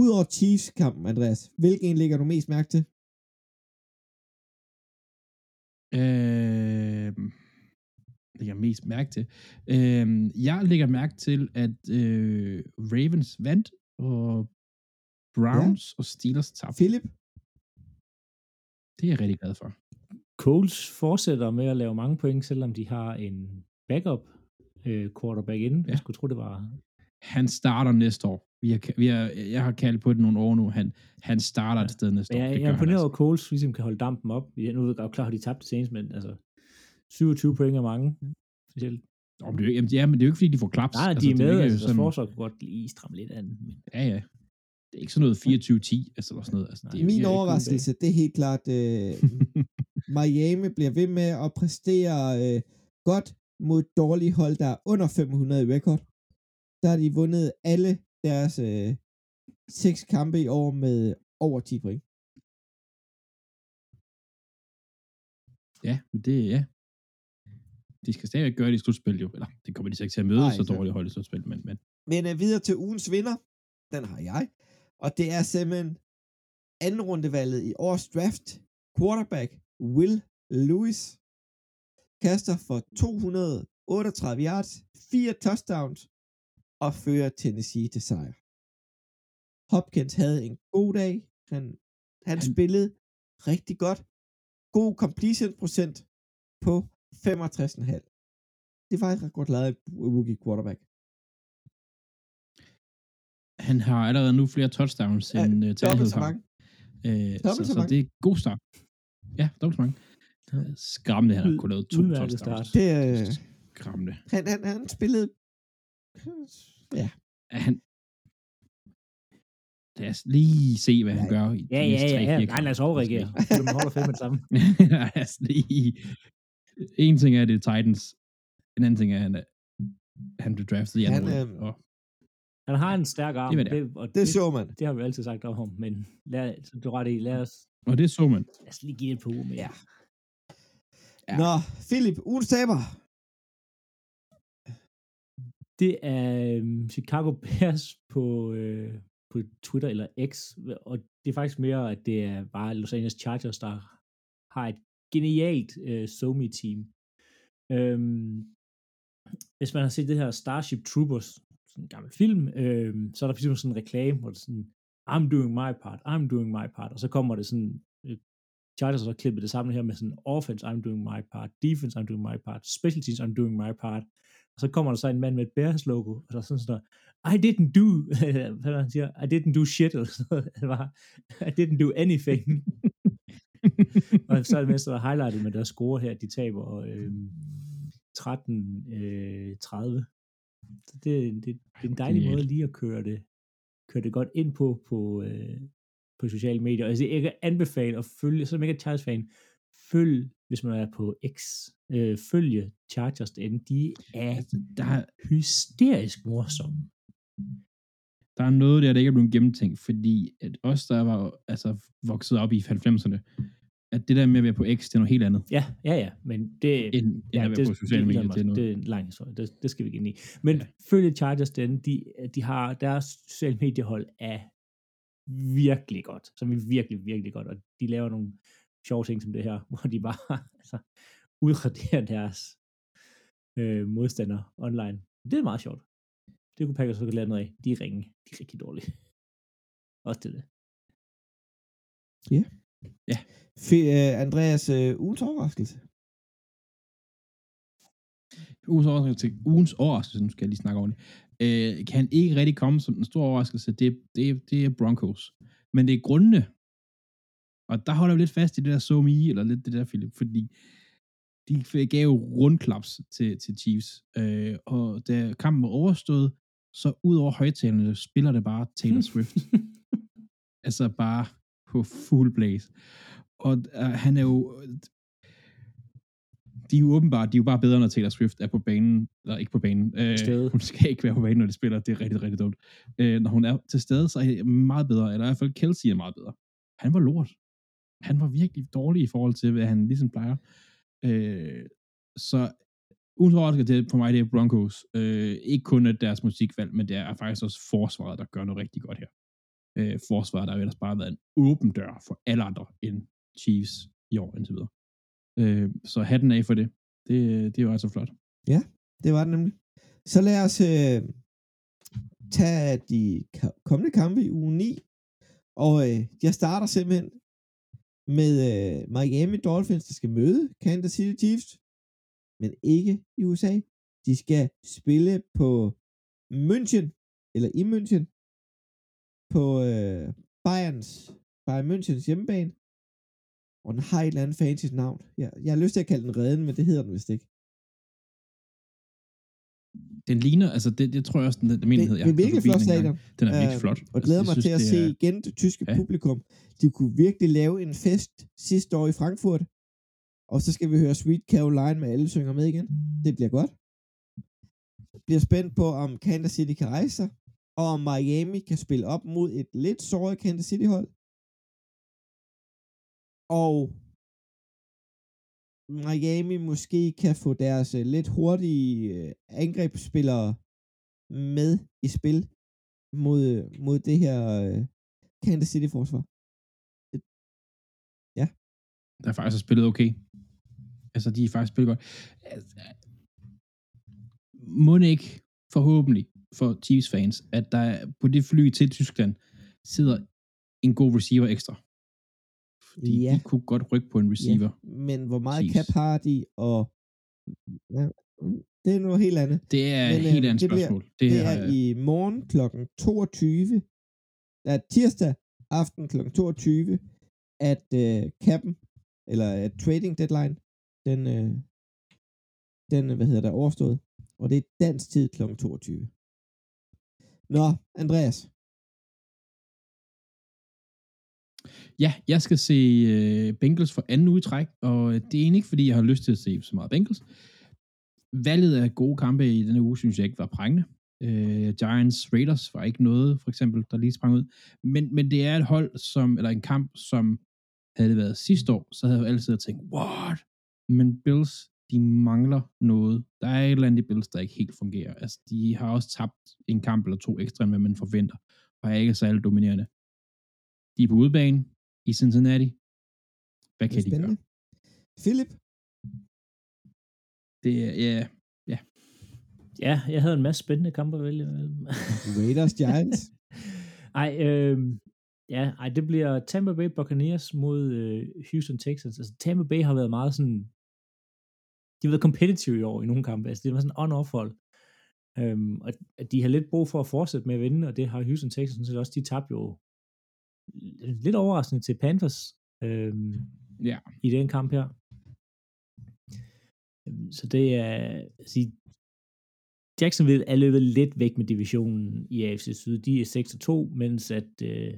Udover Chiefs-kampen, Andreas, hvilken en lægger du mest mærke til? Øh, lægger mest mærke til. Øh, jeg lægger mærke til, at øh, Ravens vandt, og Browns ja. og Steelers tabte. Philip? Det er jeg rigtig glad for. Coles fortsætter med at lave mange point, selvom de har en backup øh, quarterback inden. Ja. Ja. Jeg skulle tro, det var... Han starter næste år. Vi har, vi har, jeg har kaldt på det nogle år nu. Han, han starter Ja. et sted næste Men år. jeg, Det jeg er imponeret altså. over, at Coles ligesom kan holde dampen op. Ja, nu er jeg jo klar, at de tabte senest, men altså 27 point er mange. Specielt. Nå, men det er, jo- jamen, ja, men det er jo ikke, fordi de får klaps. Nej, de er det med, altså, deres sådan- forsvar kunne godt lige stramme lidt an. Men Ja, ja. Det er ikke sådan noget 24-10, altså sådan noget. Altså, det er Min overraskelse, det er helt klart, øh, Miami bliver ved med at præstere øh, godt mod dårlige hold, der er under 500 i rekord. Der har de vundet alle deres øh, seks kampe i år med over 10 point. Ja, men det ja. De skal stadig gøre det i slutspil jo. Eller, det kommer de så ikke til at møde Nej, så så- dårligt hold i slutspil, men, men Men øh, videre til ugens vinder, den har jeg. Og det er simpelthen anden rundevalget i årets draft. Quarterback Will Lewis kaster for 238 yards, fire touchdowns og fører Tennessee til sejr. Hopkins havde en god dag. Han, han Han- spillede rigtig godt. God completion procent på 65,5. Det var et ret godt lavet rookie quarterback. Han har allerede nu flere touchdowns Ja, end uh, Tannehill så har. mange. Øh, så, Dobbelt så så, mange. det er god start. Ja, dobbelt så mange. Skræmmende, han har Ud- kunnet lave to touchdowns. start. Det, øh, Skræmmende. han, han, han spillede... Ja, Er han... Lad os lige se, hvad han Ja, gør i de Ja, ja, næste ja. tre, ja. fire Nej, lad os overreagere. De holder fem med det samme. Lad os lige... En ting er, det er Titans. En anden ting er, at han, er, han blev draftet i Han, anden runde. øhm, Og Han har en stærk arm. Det det er. og det så man. det har vi altid sagt om ham, men lad, så du ret i, lad os, Og det så man. lad os lige give det et par uger med. Ja. Ja. Nå, Philip, ugens taber. Det er øhm, Chicago Bears på, øh, på Twitter eller X, og det er faktisk mere, at det er bare Los Angeles Chargers, der har et genialt øh, Somi-team. Øhm, hvis man har set det her Starship Troopers, sådan en gammel film, øh, så er der for eksempel sådan en reklame, hvor det er sådan, I'm doing my part, I'm doing my part, og så kommer det sådan, øh, Chargers har så klippet det sammen her med sådan, offense, I'm doing my part, defense, I'm doing my part, special teams, I'm doing my part, og så kommer der så en mand med et Bears logo, og der er sådan sådan der, I didn't do, hvad han siger, I didn't do shit, eller sådan noget, I didn't do anything, og så er det mest, der er highlightet med deres score her, de taber øh, 13-30. Øh, 30. så det, det, det er en dejlig måde lige at køre det, køre det godt ind på, på, øh, på sociale medier. Altså, jeg kan anbefale at følge, så ikke er Charles fan, følg hvis man er på X, øh, følge Chargers derinde. De er Altså, der, er- hysterisk morsomme. der er noget der, der ikke er blevet gennemtænkt, fordi at os, der var altså, vokset op i 90'erne, at det der med at være på X, det er noget helt andet, Ja, ja, ja, men det, end, end ja, at være på sociale medier. det, Det er det er en lang historie, det, det skal vi ikke ind i. Men ja. følge Chargers den, de, de har deres sociale mediehold er virkelig godt, som er virkelig, virkelig godt, og de laver nogle sjove ting som det her, hvor de bare altså, udraderer deres øh, modstandere online. Det er meget sjovt. Det kunne Packers så lære noget af. De er ringe. De er rigtig dårlige. Også til det. F- uh, Andreas, uh, ugens overraskelse. Ugens overraskelse, ugens overraskelse, nu skal jeg lige snakke ordentligt, øh, kan ikke rigtig komme som en stor overraskelse. Det, det, det er Broncos. Men det er grundene. Og der holder vi lidt fast i det der so me, eller lidt det der, Philip, fordi de gav rundklaps til, til Chiefs. Øh, og da kampen var overstået, så ud over højtalerne spiller det bare Taylor Swift. altså bare på full blaze. Og uh, han er jo... De er jo åbenbart, de er jo bare bedre, når Taylor Swift er på banen, eller ikke på banen. Øh, Stede. hun skal ikke være på banen, når de spiller. Det er rigtig, rigtig dumt. Øh, når hun er til stede, så er det meget bedre, eller i hvert fald Kelsey er meget bedre. Han var lort. Han var virkelig dårlig i forhold til, hvad han ligesom plejer. Øh, så ugens overraskelse til for mig, det er Broncos. Øh, ikke kun at deres musikvalg, men det er faktisk også forsvaret, der gør noget rigtig godt her. Øh, forsvar, der har jo ellers bare været en åben dør for alle andre end Chiefs i år indtil videre. Øh, så hatten af for det. Det, det er altså flot. Det var det nemlig. Så lad os øh, tage de kommende kampe i uge 9. Og øh, jeg starter simpelthen med øh, Miami Dolphins, der skal møde Kansas City Chiefs, men ikke i USA. De skal spille på München, eller i München, på øh, Bayerns, Bayern Münchens hjemmebane. Og den har et eller andet fancy navn. Jeg, jeg har lyst til at kalde den Reden, men det hedder den vist ikke. Den ligner, altså det, det tror jeg også, den, den Det, menighed, det er virkelig flot stadion. Den er virkelig Øh, flot. Og glæder mig Altså, jeg til at se er- igen det tyske ja. publikum. De kunne virkelig lave en fest sidste år i Frankfurt. Og så skal vi høre Sweet Caroline med alle synger med igen. Det bliver godt. Jeg bliver spændt på, om Kansas City kan rejse sig, og om Miami kan spille op mod et lidt såret Kansas City-hold. Og Miami måske kan få deres øh, lidt hurtige øh, angrebsspillere med i spil mod, øh, mod det her Kansas City-forsvar. Ja. der faktisk spillet okay. Altså, de er faktisk spillet godt. Altså, Må ikke, forhåbentlig, for Chiefs-fans, at der på det fly til Tyskland sidder en god receiver ekstra. Fordi Ja. de kunne godt rykke på en receiver. Ja, men hvor meget Chiefs. cap har de, og ja, det er noget helt andet. Det er Men, et øh, helt andet det bliver- spørgsmål. Det her, er i morgen kl. 22, ja, tirsdag aften kl. 22, at øh, cappen, eller at trading deadline, den, øh, den, hvad hedder der, overstået. Og det er dansk tid kl. 22. Nå, Andreas. Ja, jeg skal se øh, Bengals for anden uge i træk, og øh, det er egentlig ikke, fordi jeg har lyst til at se så meget Bengals. Valget af gode kampe i denne uge, synes jeg ikke var prængende. Øh, Giants Raiders var ikke noget, for eksempel, der lige sprang ud. Men, men det er et hold, som, eller en kamp, som havde det været sidste år, så havde jeg altid tænkt, what? Men Bills, de mangler noget. Der er et eller andet i Bills, der ikke helt fungerer. Altså, de har også tabt en kamp eller to ekstra, end hvad man forventer, og er ikke særlig dominerende. De er på udebane i Cincinnati. Hvad kan de gøre? Philip. Det er, ja, Ja, jeg havde en masse spændende kampe at vælge imellem. Raiders Giants. Ej, øh, ja, ej, det bliver Tampa Bay Buccaneers mod øh, Houston Texans. Altså, Tampa Bay har været meget sådan, de har været competitive i år i nogle kampe. Altså, det var sådan on-off hold. Øhm, og de har lidt brug for at fortsætte med at vinde, og det har Houston Texans sådan set også. De tabte jo lidt overraskende til Panthers øhm, Ja. i den kamp her. Så det er, altså, Jacksonville er løbet lidt væk med divisionen i AFC Syd. De er 6-2, mens at øh,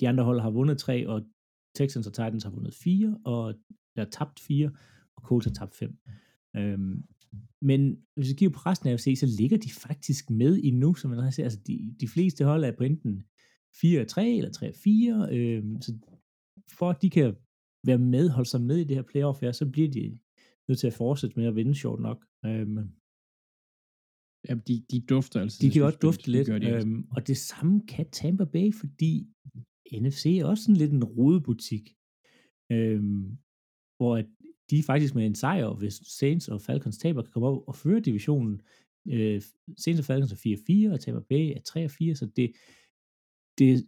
de andre hold har vundet tre, og Texans og Titans har vundet fire, og der er tabt fire, og Colts har tabt fem. Øhm, men hvis vi kigger på resten af AFC, så ligger de faktisk med endnu, som man ser. Altså, de, de fleste hold er på enten 4-3 eller 3-4, øhm, så for at de kan være med, holde sig med i det her playoff her, så bliver de nødt til at fortsætte med at vinde, sjovt nok. Øhm, Ja, de, de dufter altså. de kan godt slutspil. dufte lidt, de altså. øhm, og det samme kan Tampa Bay, fordi NFC er også sådan lidt en rodebutik, øhm, hvor at de faktisk med en sejr, hvis Saints og Falcons taber, kan komme op og føre divisionen. Øh, Saints og Falcons er 4-4, og Tampa Bay er 3-4, så det, det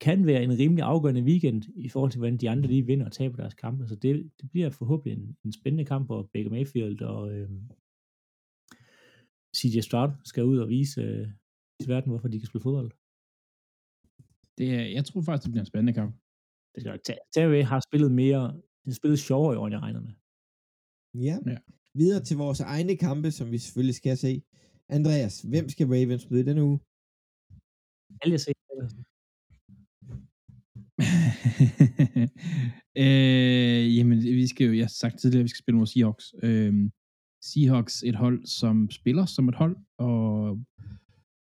kan være en rimelig afgørende weekend i forhold til, hvordan de andre lige vinder og taber deres kampe. Så det, det bliver forhåbentlig en, en spændende kamp, hvor Baker Mayfield og øhm, CJ Stroud skal ud og vise øh, til verden, hvorfor de kan spille fodbold. Det er, jeg tror faktisk, det bliver en spændende kamp. Det skal Bay har spillet mere, de har spillet sjovere i år, end jeg regner med. Ja. Ja. Videre til vores egne kampe, som vi selvfølgelig skal se. Andreas, hvem skal Ravens møde denne uge? Alle jeg ser, øh, jamen, vi skal jo, jeg har sagt tidligere, at vi skal spille mod Seahawks. Øh, Seahawks, et hold, som spiller som et hold, og,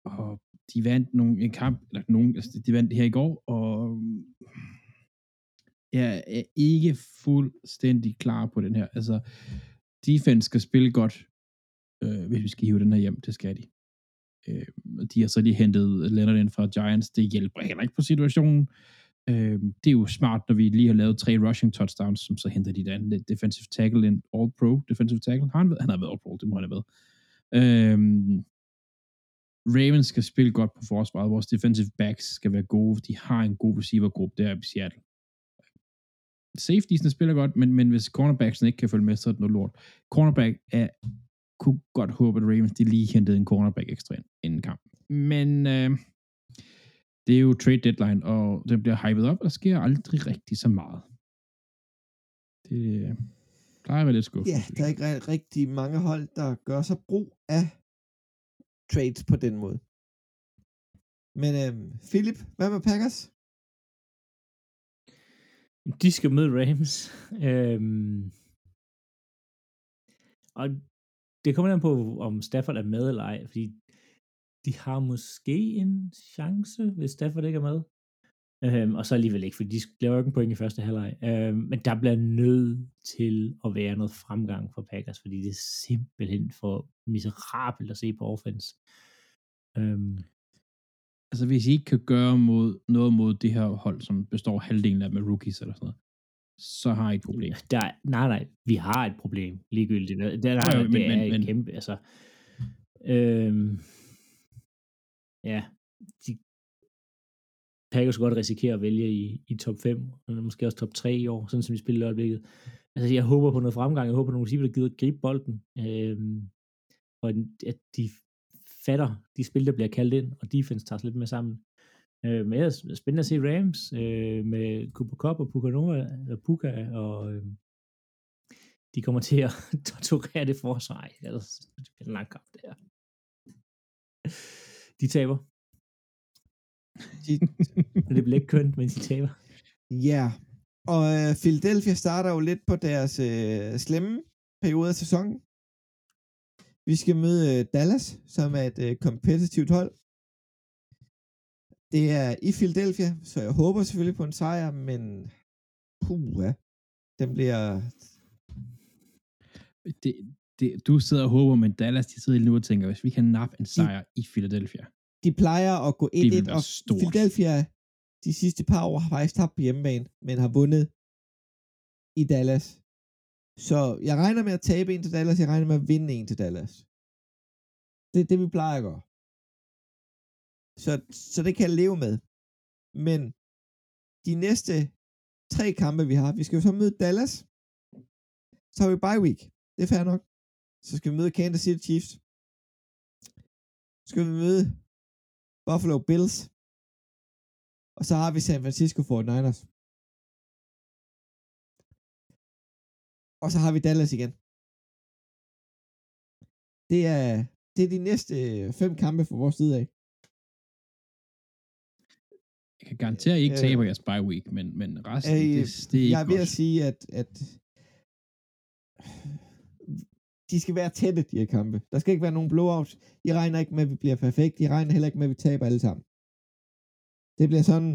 og de vandt nogle, en kamp, eller nogen, altså de vandt det her i går, og jeg er ikke fuldstændig klar på den her. Altså, defense skal spille godt, øh, hvis vi skal hive den her hjem, det skal de. Øh, de har så lige hentet Leonard ind fra Giants. Det hjælper heller ikke på situationen. Øh, det er jo smart, når vi lige har lavet tre rushing touchdowns, som så henter de den defensive tackle ind. All-pro defensive tackle. Har han, været? han har været all-pro, det må han have været. Øh, Ravens skal spille godt på forsvaret. Vores defensive backs skal være gode. De har en god receivergruppe der i Seattle. Safetiesne spiller godt, men, men hvis cornerbacksene ikke kan følge med, så er det noget lort. Cornerback er kunne godt håbe, at Ravens de lige hentede en cornerback ekstra ind inden kamp. Men øh, det er jo trade deadline, og den bliver hypet op, og der sker aldrig rigtig så meget. Det øh, plejer at være lidt skuffende. Ja, der er ikke ri- rigtig mange hold, der gør sig brug af trades på den måde. Men øhm, Philip, hvad med Packers? De skal møde Rams. Øhm, og det kommer an på, om Stafford er med eller ej, fordi de har måske en chance, hvis Stafford ikke er med. Øhm, og så alligevel ikke, for de laver ikke en point i første halvleg. Øhm, men der bliver nødt til at være noget fremgang for Packers, fordi det er simpelthen for miserabelt at se på offense. Øhm, Altså, hvis I ikke kan gøre mod, noget mod det her hold, som består halvdelen af med rookies eller sådan noget, så har I et problem. Der, nej, nej, vi har et problem, ligegyldigt. Det, det, Jo, jo, det men- er men- et men- kæmpe, altså... Øhm, ja, de Packers godt risikere at vælge i, i top 5, og måske også top 3 i år, sådan som de spiller i øjeblikket. Altså, jeg håber på noget fremgang, jeg håber på nogle receiver, der gider gribe bolden, øhm, og at de fatter de spil, der bliver kaldt ind, og defense tager sig lidt mere sammen. Øh, men ellers er spændende at se Rams øh, med Cooper Cup og Puka Nova, eller Puka, og øh, de kommer til at torturere det forsvar. Ej, Ellers det bliver en lang kamp, det her. De taber. De, det bliver ikke kønt, men de taber. ja, og øh, Philadelphia starter jo lidt på deres øh, slemme periode af sæsonen. Vi skal møde øh, Dallas, som er et øh, kompetitivt hold. Det er i Philadelphia, så jeg håber selvfølgelig på en sejr, men puha, den bliver... Det, det, du sidder og håber, men Dallas, de sidder lige nu og tænker, hvis vi kan nappe en sejr i Philadelphia, De plejer at gå 1-1, vil være og stort. Philadelphia de sidste par år har faktisk tabt på hjemmebane, men har vundet i Dallas. Så jeg regner med at tabe en til Dallas, jeg regner med at vinde en til Dallas. Det er det, vi plejer at gøre. Så, så det kan jeg leve med. Men de næste tre kampe, vi har, vi skal jo så møde Dallas. Så har vi bye week. Det er fair nok. Så skal vi møde Kansas City Chiefs. Så skal vi møde Buffalo Bills. Og så har vi San Francisco 49ers. Og så har vi Dallas igen. Det er, det er de næste fem kampe fra vores side af. Jeg kan garantere, at I ikke Øh. taber jeres bye week, men, men resten, Øh, det, det er ikke jeg er ved godt. at sige, at, at de skal være tætte, de her kampe. Der skal ikke være nogen blowouts. I regner ikke med, at vi bliver perfekt. I regner heller ikke med, at vi taber alle sammen. Det bliver sådan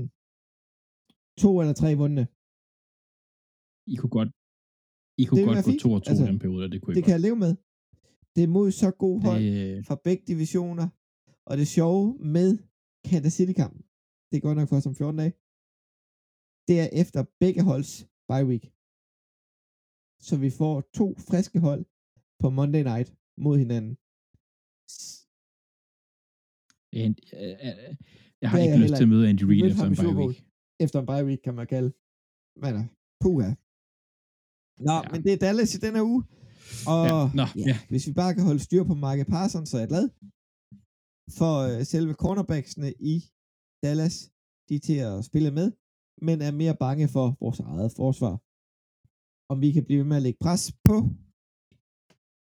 to eller tre vundne. I kunne godt, I kunne Det godt gå fint. to og to Altså, i den periode, og det kunne I Det kan godt. jeg leve med. Det er mod så god hold Det, fra begge divisioner. Og det sjove med Kansas City-kampen, det er godt nok først om 14 dage, det er efter begge holds bye week. Så vi får to friske hold på Monday night mod hinanden. S- jeg, jeg, jeg har ikke lyst til at møde Andy Reid efter en bye week. Efter en bye week, kan man kalde. Men, uh, puha. Nå, Ja. ja. men det er Dallas i den her uge. Og Ja, nå, ja. hvis vi bare kan holde styr på Marke Parsons, så er jeg glad. For øh, selve cornerbacksene i Dallas, de er til at spille med, men er mere bange for vores eget forsvar. Om vi kan blive ved med at lægge pres på,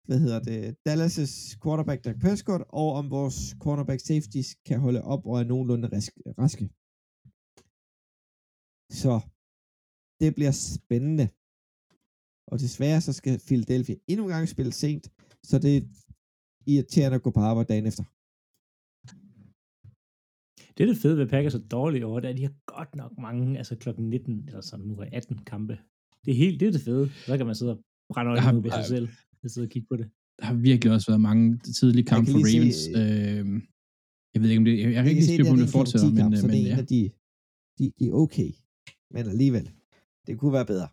hvad hedder det, Dallas' quarterback Dak Prescott, og om vores cornerback safeties kan holde op og er nogenlunde rask, raske. Så det bliver spændende. Og desværre så skal Philadelphia endnu en gang spille sent, så det er irriterende at gå på arbejde dagen efter. Det er det fede ved Packers er dårlige over, det er, at de har godt nok mange, altså klokken 19, eller sådan nu er 18 kampe. Det er helt, det er det fede. Så kan man sidde og brænde øjnene ud ved sig selv, og sidde og kigge på det. Der har virkelig også været mange tidlige kampe for Ravens. se, Øh, jeg ved ikke, om det... Jeg, jeg ikke kan se, styr på, om er det en fortsætter, men, kamp, øh, så det men er en ja. af de, de, de er okay. Men alligevel, det kunne være bedre.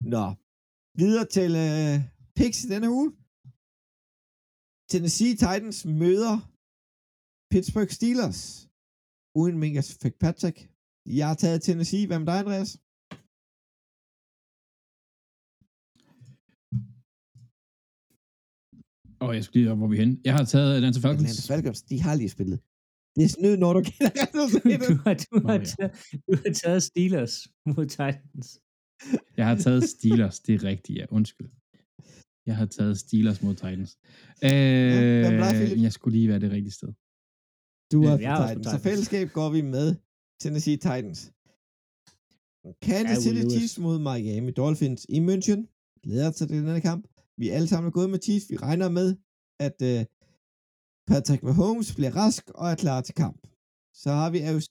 Nå, videre til øh, picks i denne uge. Tennessee Titans møder Pittsburgh Steelers. Uden Minkas Fitzpatrick. Jeg har taget Tennessee. Hvad med dig, Andreas? Åh, jeg skulle lige op, hvor er vi hen. Jeg har taget Atlanta Falcons. Atlanta Falcons, de har lige spillet. Det er snyd, når du kender resultatet. Du har, du, har taget, du har taget Steelers mod Titans. Jeg har taget Steelers, det er rigtigt, ja. Undskyld. Jeg har taget Steelers mod Titans. Øh, jeg skulle lige være det rigtige sted. Du Ja, er er også på Titans. Så Titans. fællesskab går vi med Tennessee Titans. Kansas Ja, City. Chiefs mod Miami Dolphins i München. Glæder til den her kamp. Vi er alle sammen gået med Chiefs. Vi regner med, at uh, Patrick Mahomes bliver rask og er klar til kamp. Så har vi Aarhus...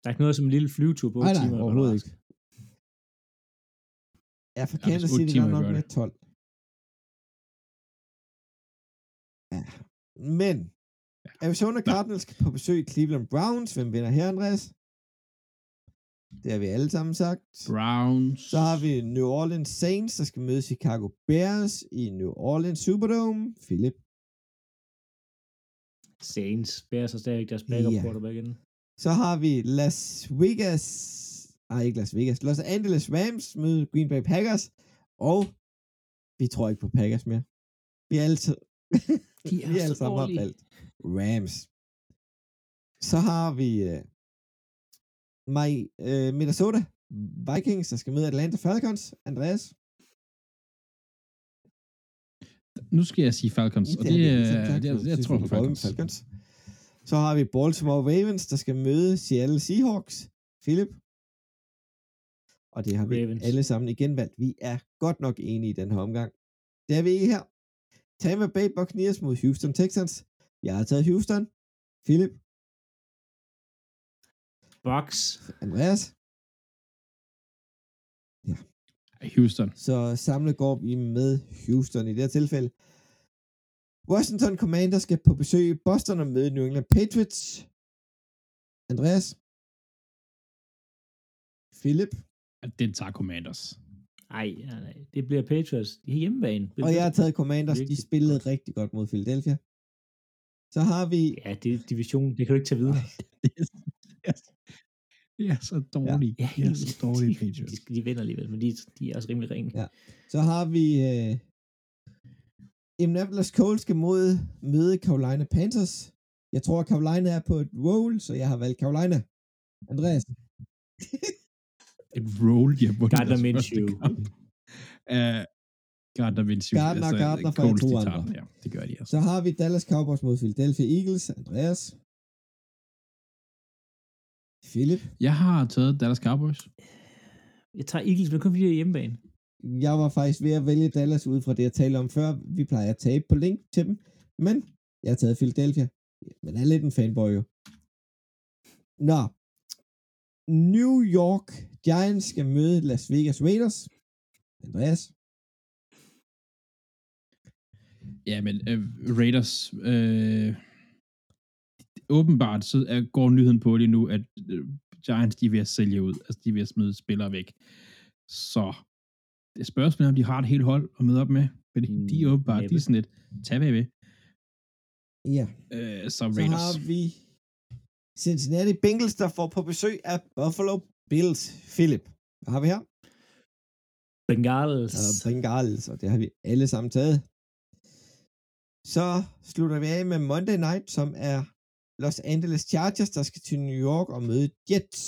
Der er ikke noget som en lille flyvetur på Nej, 8 nej, timer. overhovedet ikke. Ja, for Ja, Kansas City er nok med 12. Ja. Men Arizona Cardinals skal på besøg i Cleveland Browns. Hvem vinder her, Andreas? Det har vi alle sammen sagt. Browns. Så har vi New Orleans Saints, der skal møde Chicago Bears i New Orleans Superdome. Philip. Saints. Bears har stadig deres backup Ja. quarterback inden. Så har vi Las Vegas. Nej, ikke Las Vegas. Los Angeles Rams møde Green Bay Packers. Og vi tror ikke på Packers mere. Vi er altid... De er vi er så alle sammen har valgt Rams. Så har vi uh, my, uh, Minnesota Vikings, der skal møde Atlanta Falcons. Andreas? Nu skal jeg sige Falcons, og det, er er, det, Du jeg, jeg tror på med Falcons. Så har vi Baltimore Ravens, der skal møde Seattle Seahawks. Philip? Og det har vi Ravens. alle sammen igen valgt. Vi er godt nok enige i den her omgang. Det er vi ikke her. Tampa Bay Buccaneers mod Houston Texans. Jeg har taget Houston. Philip? Box. Andreas? Houston. Så samlet går vi med Houston i det her tilfælde. Washington Commanders skal på besøg i Boston og møde New England Patriots. Andreas? Philip? Den tager Commanders. Ej, nej, nej. Det bliver Patriots. De er hjemmebane. Og jeg har taget Commanders. De spillede rigtig godt mod Philadelphia. Så har vi... Ja, det er division. Det kan du ikke tage videre. Det er så dårligt. Ja, Det er så dårligt, de, Patriots. de, de vinder alligevel, men de, de er også rimelig ringe. Ja. Så har vi... Øh, Indianapolis Colts skal mod møde Carolina Panthers. Jeg tror, Carolina er på et roll, så jeg har valgt Carolina. Andreas? Et roll, de har vundet Gardner deres Minshew. første kamp. Uh, Gardner Minshew. Gardner, Gardner for to andre. tager Ja, det gør de altså. Så har vi Dallas Cowboys mod Philadelphia Eagles. Andreas? Philip? Jeg har taget Dallas Cowboys. Jeg tager Eagles, men kun fordi det er hjemmebane. Jeg var faktisk ved at vælge Dallas ud fra det, jeg talte om før. Vi plejer at tabe på link til dem, men jeg har taget Philadelphia. Men jeg er lidt en fanboy jo. Nå. New York Giants skal møde Las Vegas Raiders. Andreas? Ja, men uh, Raiders, øh, åbenbart så er, går nyheden på lige nu, at uh, Giants de er ved at sælge ud. Altså, de er ved at smide spillere væk. Så det er spørgsmålet, om de har et helt hold at møde op med. Fordi mm, de er åbenbart, de er sådan lidt, tag ved ved. Ja. Uh, så Så Raiders. har vi Cincinnati Bengals, der får på besøg af Buffalo Bills. Philip, hvad har vi her? Bengals. Og Bengals, og det har vi alle sammen taget. Så slutter vi af med Monday Night, som er Los Angeles Chargers, der skal til New York og møde Jets.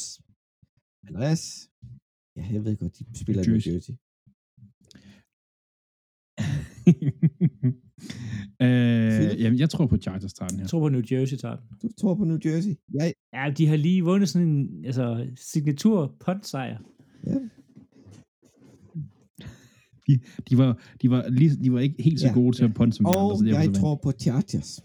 Andreas? Ja, jeg ved godt, de spiller i Jersey. Øh, jamen, jeg tror på Chargers tager den her. Jeg tror på New Jersey tager den. Du tror på New Jersey? Jeg, Ja, de har lige vundet sådan en altså, signatur sejr. ja. De, de, var, de, var lige, de var ikke helt så Ja. gode til at punte som de Og andre, så derfor jeg tror på Chargers.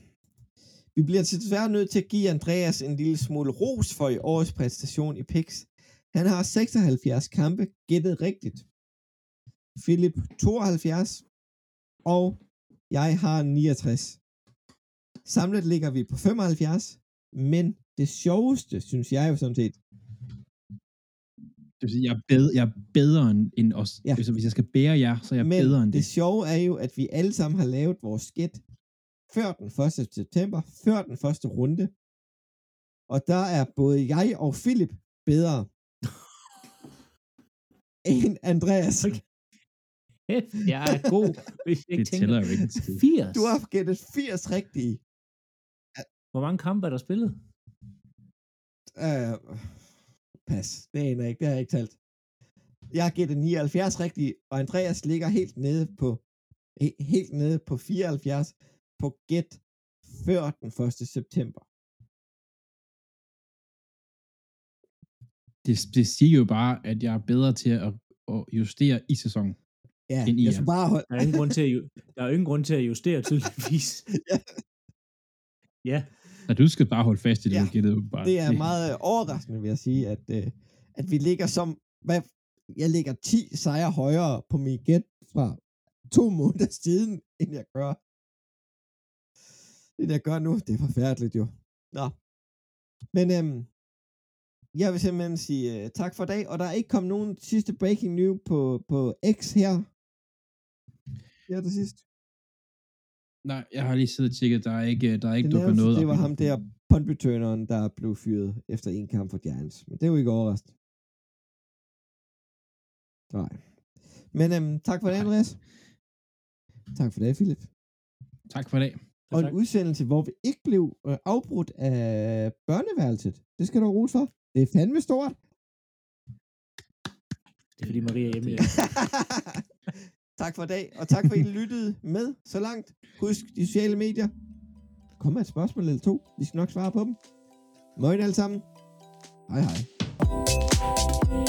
Vi bliver til desværre nødt til at give Andreas en lille smule ros for i årets præstation i PIX. Han har 76 kampe gættet rigtigt. Philip 72. Og jeg har 69. Samlet ligger vi på 75. Men det sjoveste, synes jeg jo sådan set, Det vil sige, jeg er bedre, jeg er bedre end, end os. Ja. Altså, hvis jeg skal bære jer, så er jeg Men bedre end det det. sjove er jo, at vi alle sammen har lavet vores skæt før den 1. september, før den første runde. Og der er både jeg og Philip bedre end Andreas. Okay. Jeg er god, hvis jeg Det ikke tænker. tæller jo ikke en skid. 80. Du har gættet 80 rigtige. Hvor mange kampe er der spillet? Uh, pas. Det aner jeg ikke. Det har jeg ikke talt. Jeg har gættet 79 rigtige, og Andreas ligger helt nede på he- helt nede på 74 på gæt før den 1. september. Det, det siger jo bare, at jeg er bedre til at, at justere i sæsonen. Ja, End I jeg er. skulle bare Der er ingen grund til at, ju- der er ingen grund til at justere tydeligvis. Ja. Ja, Så du skal bare holde fast i det, Ja, du gættede åbenbart. Det er meget øh, overraskende, vil jeg sige, at, øh, at vi ligger som... Hvad, jeg ligger 10 sejre højere på min gæt fra to måneder siden, end jeg gør. End jeg gør nu. Det er forfærdeligt jo. Nå. Men øhm, jeg vil simpelthen sige øh, tak for i dag, og der er ikke kommet nogen sidste breaking news på, på X her. Her til sidst. Nej, jeg har lige siddet og tjekket, der er ikke, der er ikke Det dukket noget det op var endnu. ham der, puntreturneren, der blev fyret efter en kamp for Giants. Men det er jo ikke overraskende. Nej. Men øhm, tak for det. Andreas. Tak for det, Philip. Tak for dag. Og en tak. udsendelse, hvor vi ikke blev øh, afbrudt af børneværelset. Det skal du have for. Det er fandme stort. det er fordi Maria er hjemme. tak for i dag, og tak for, at I lyttede med så langt. Husk de sociale medier. Kom med et spørgsmål eller to. Vi skal nok svare på dem. Morgen alle sammen. Hej hej.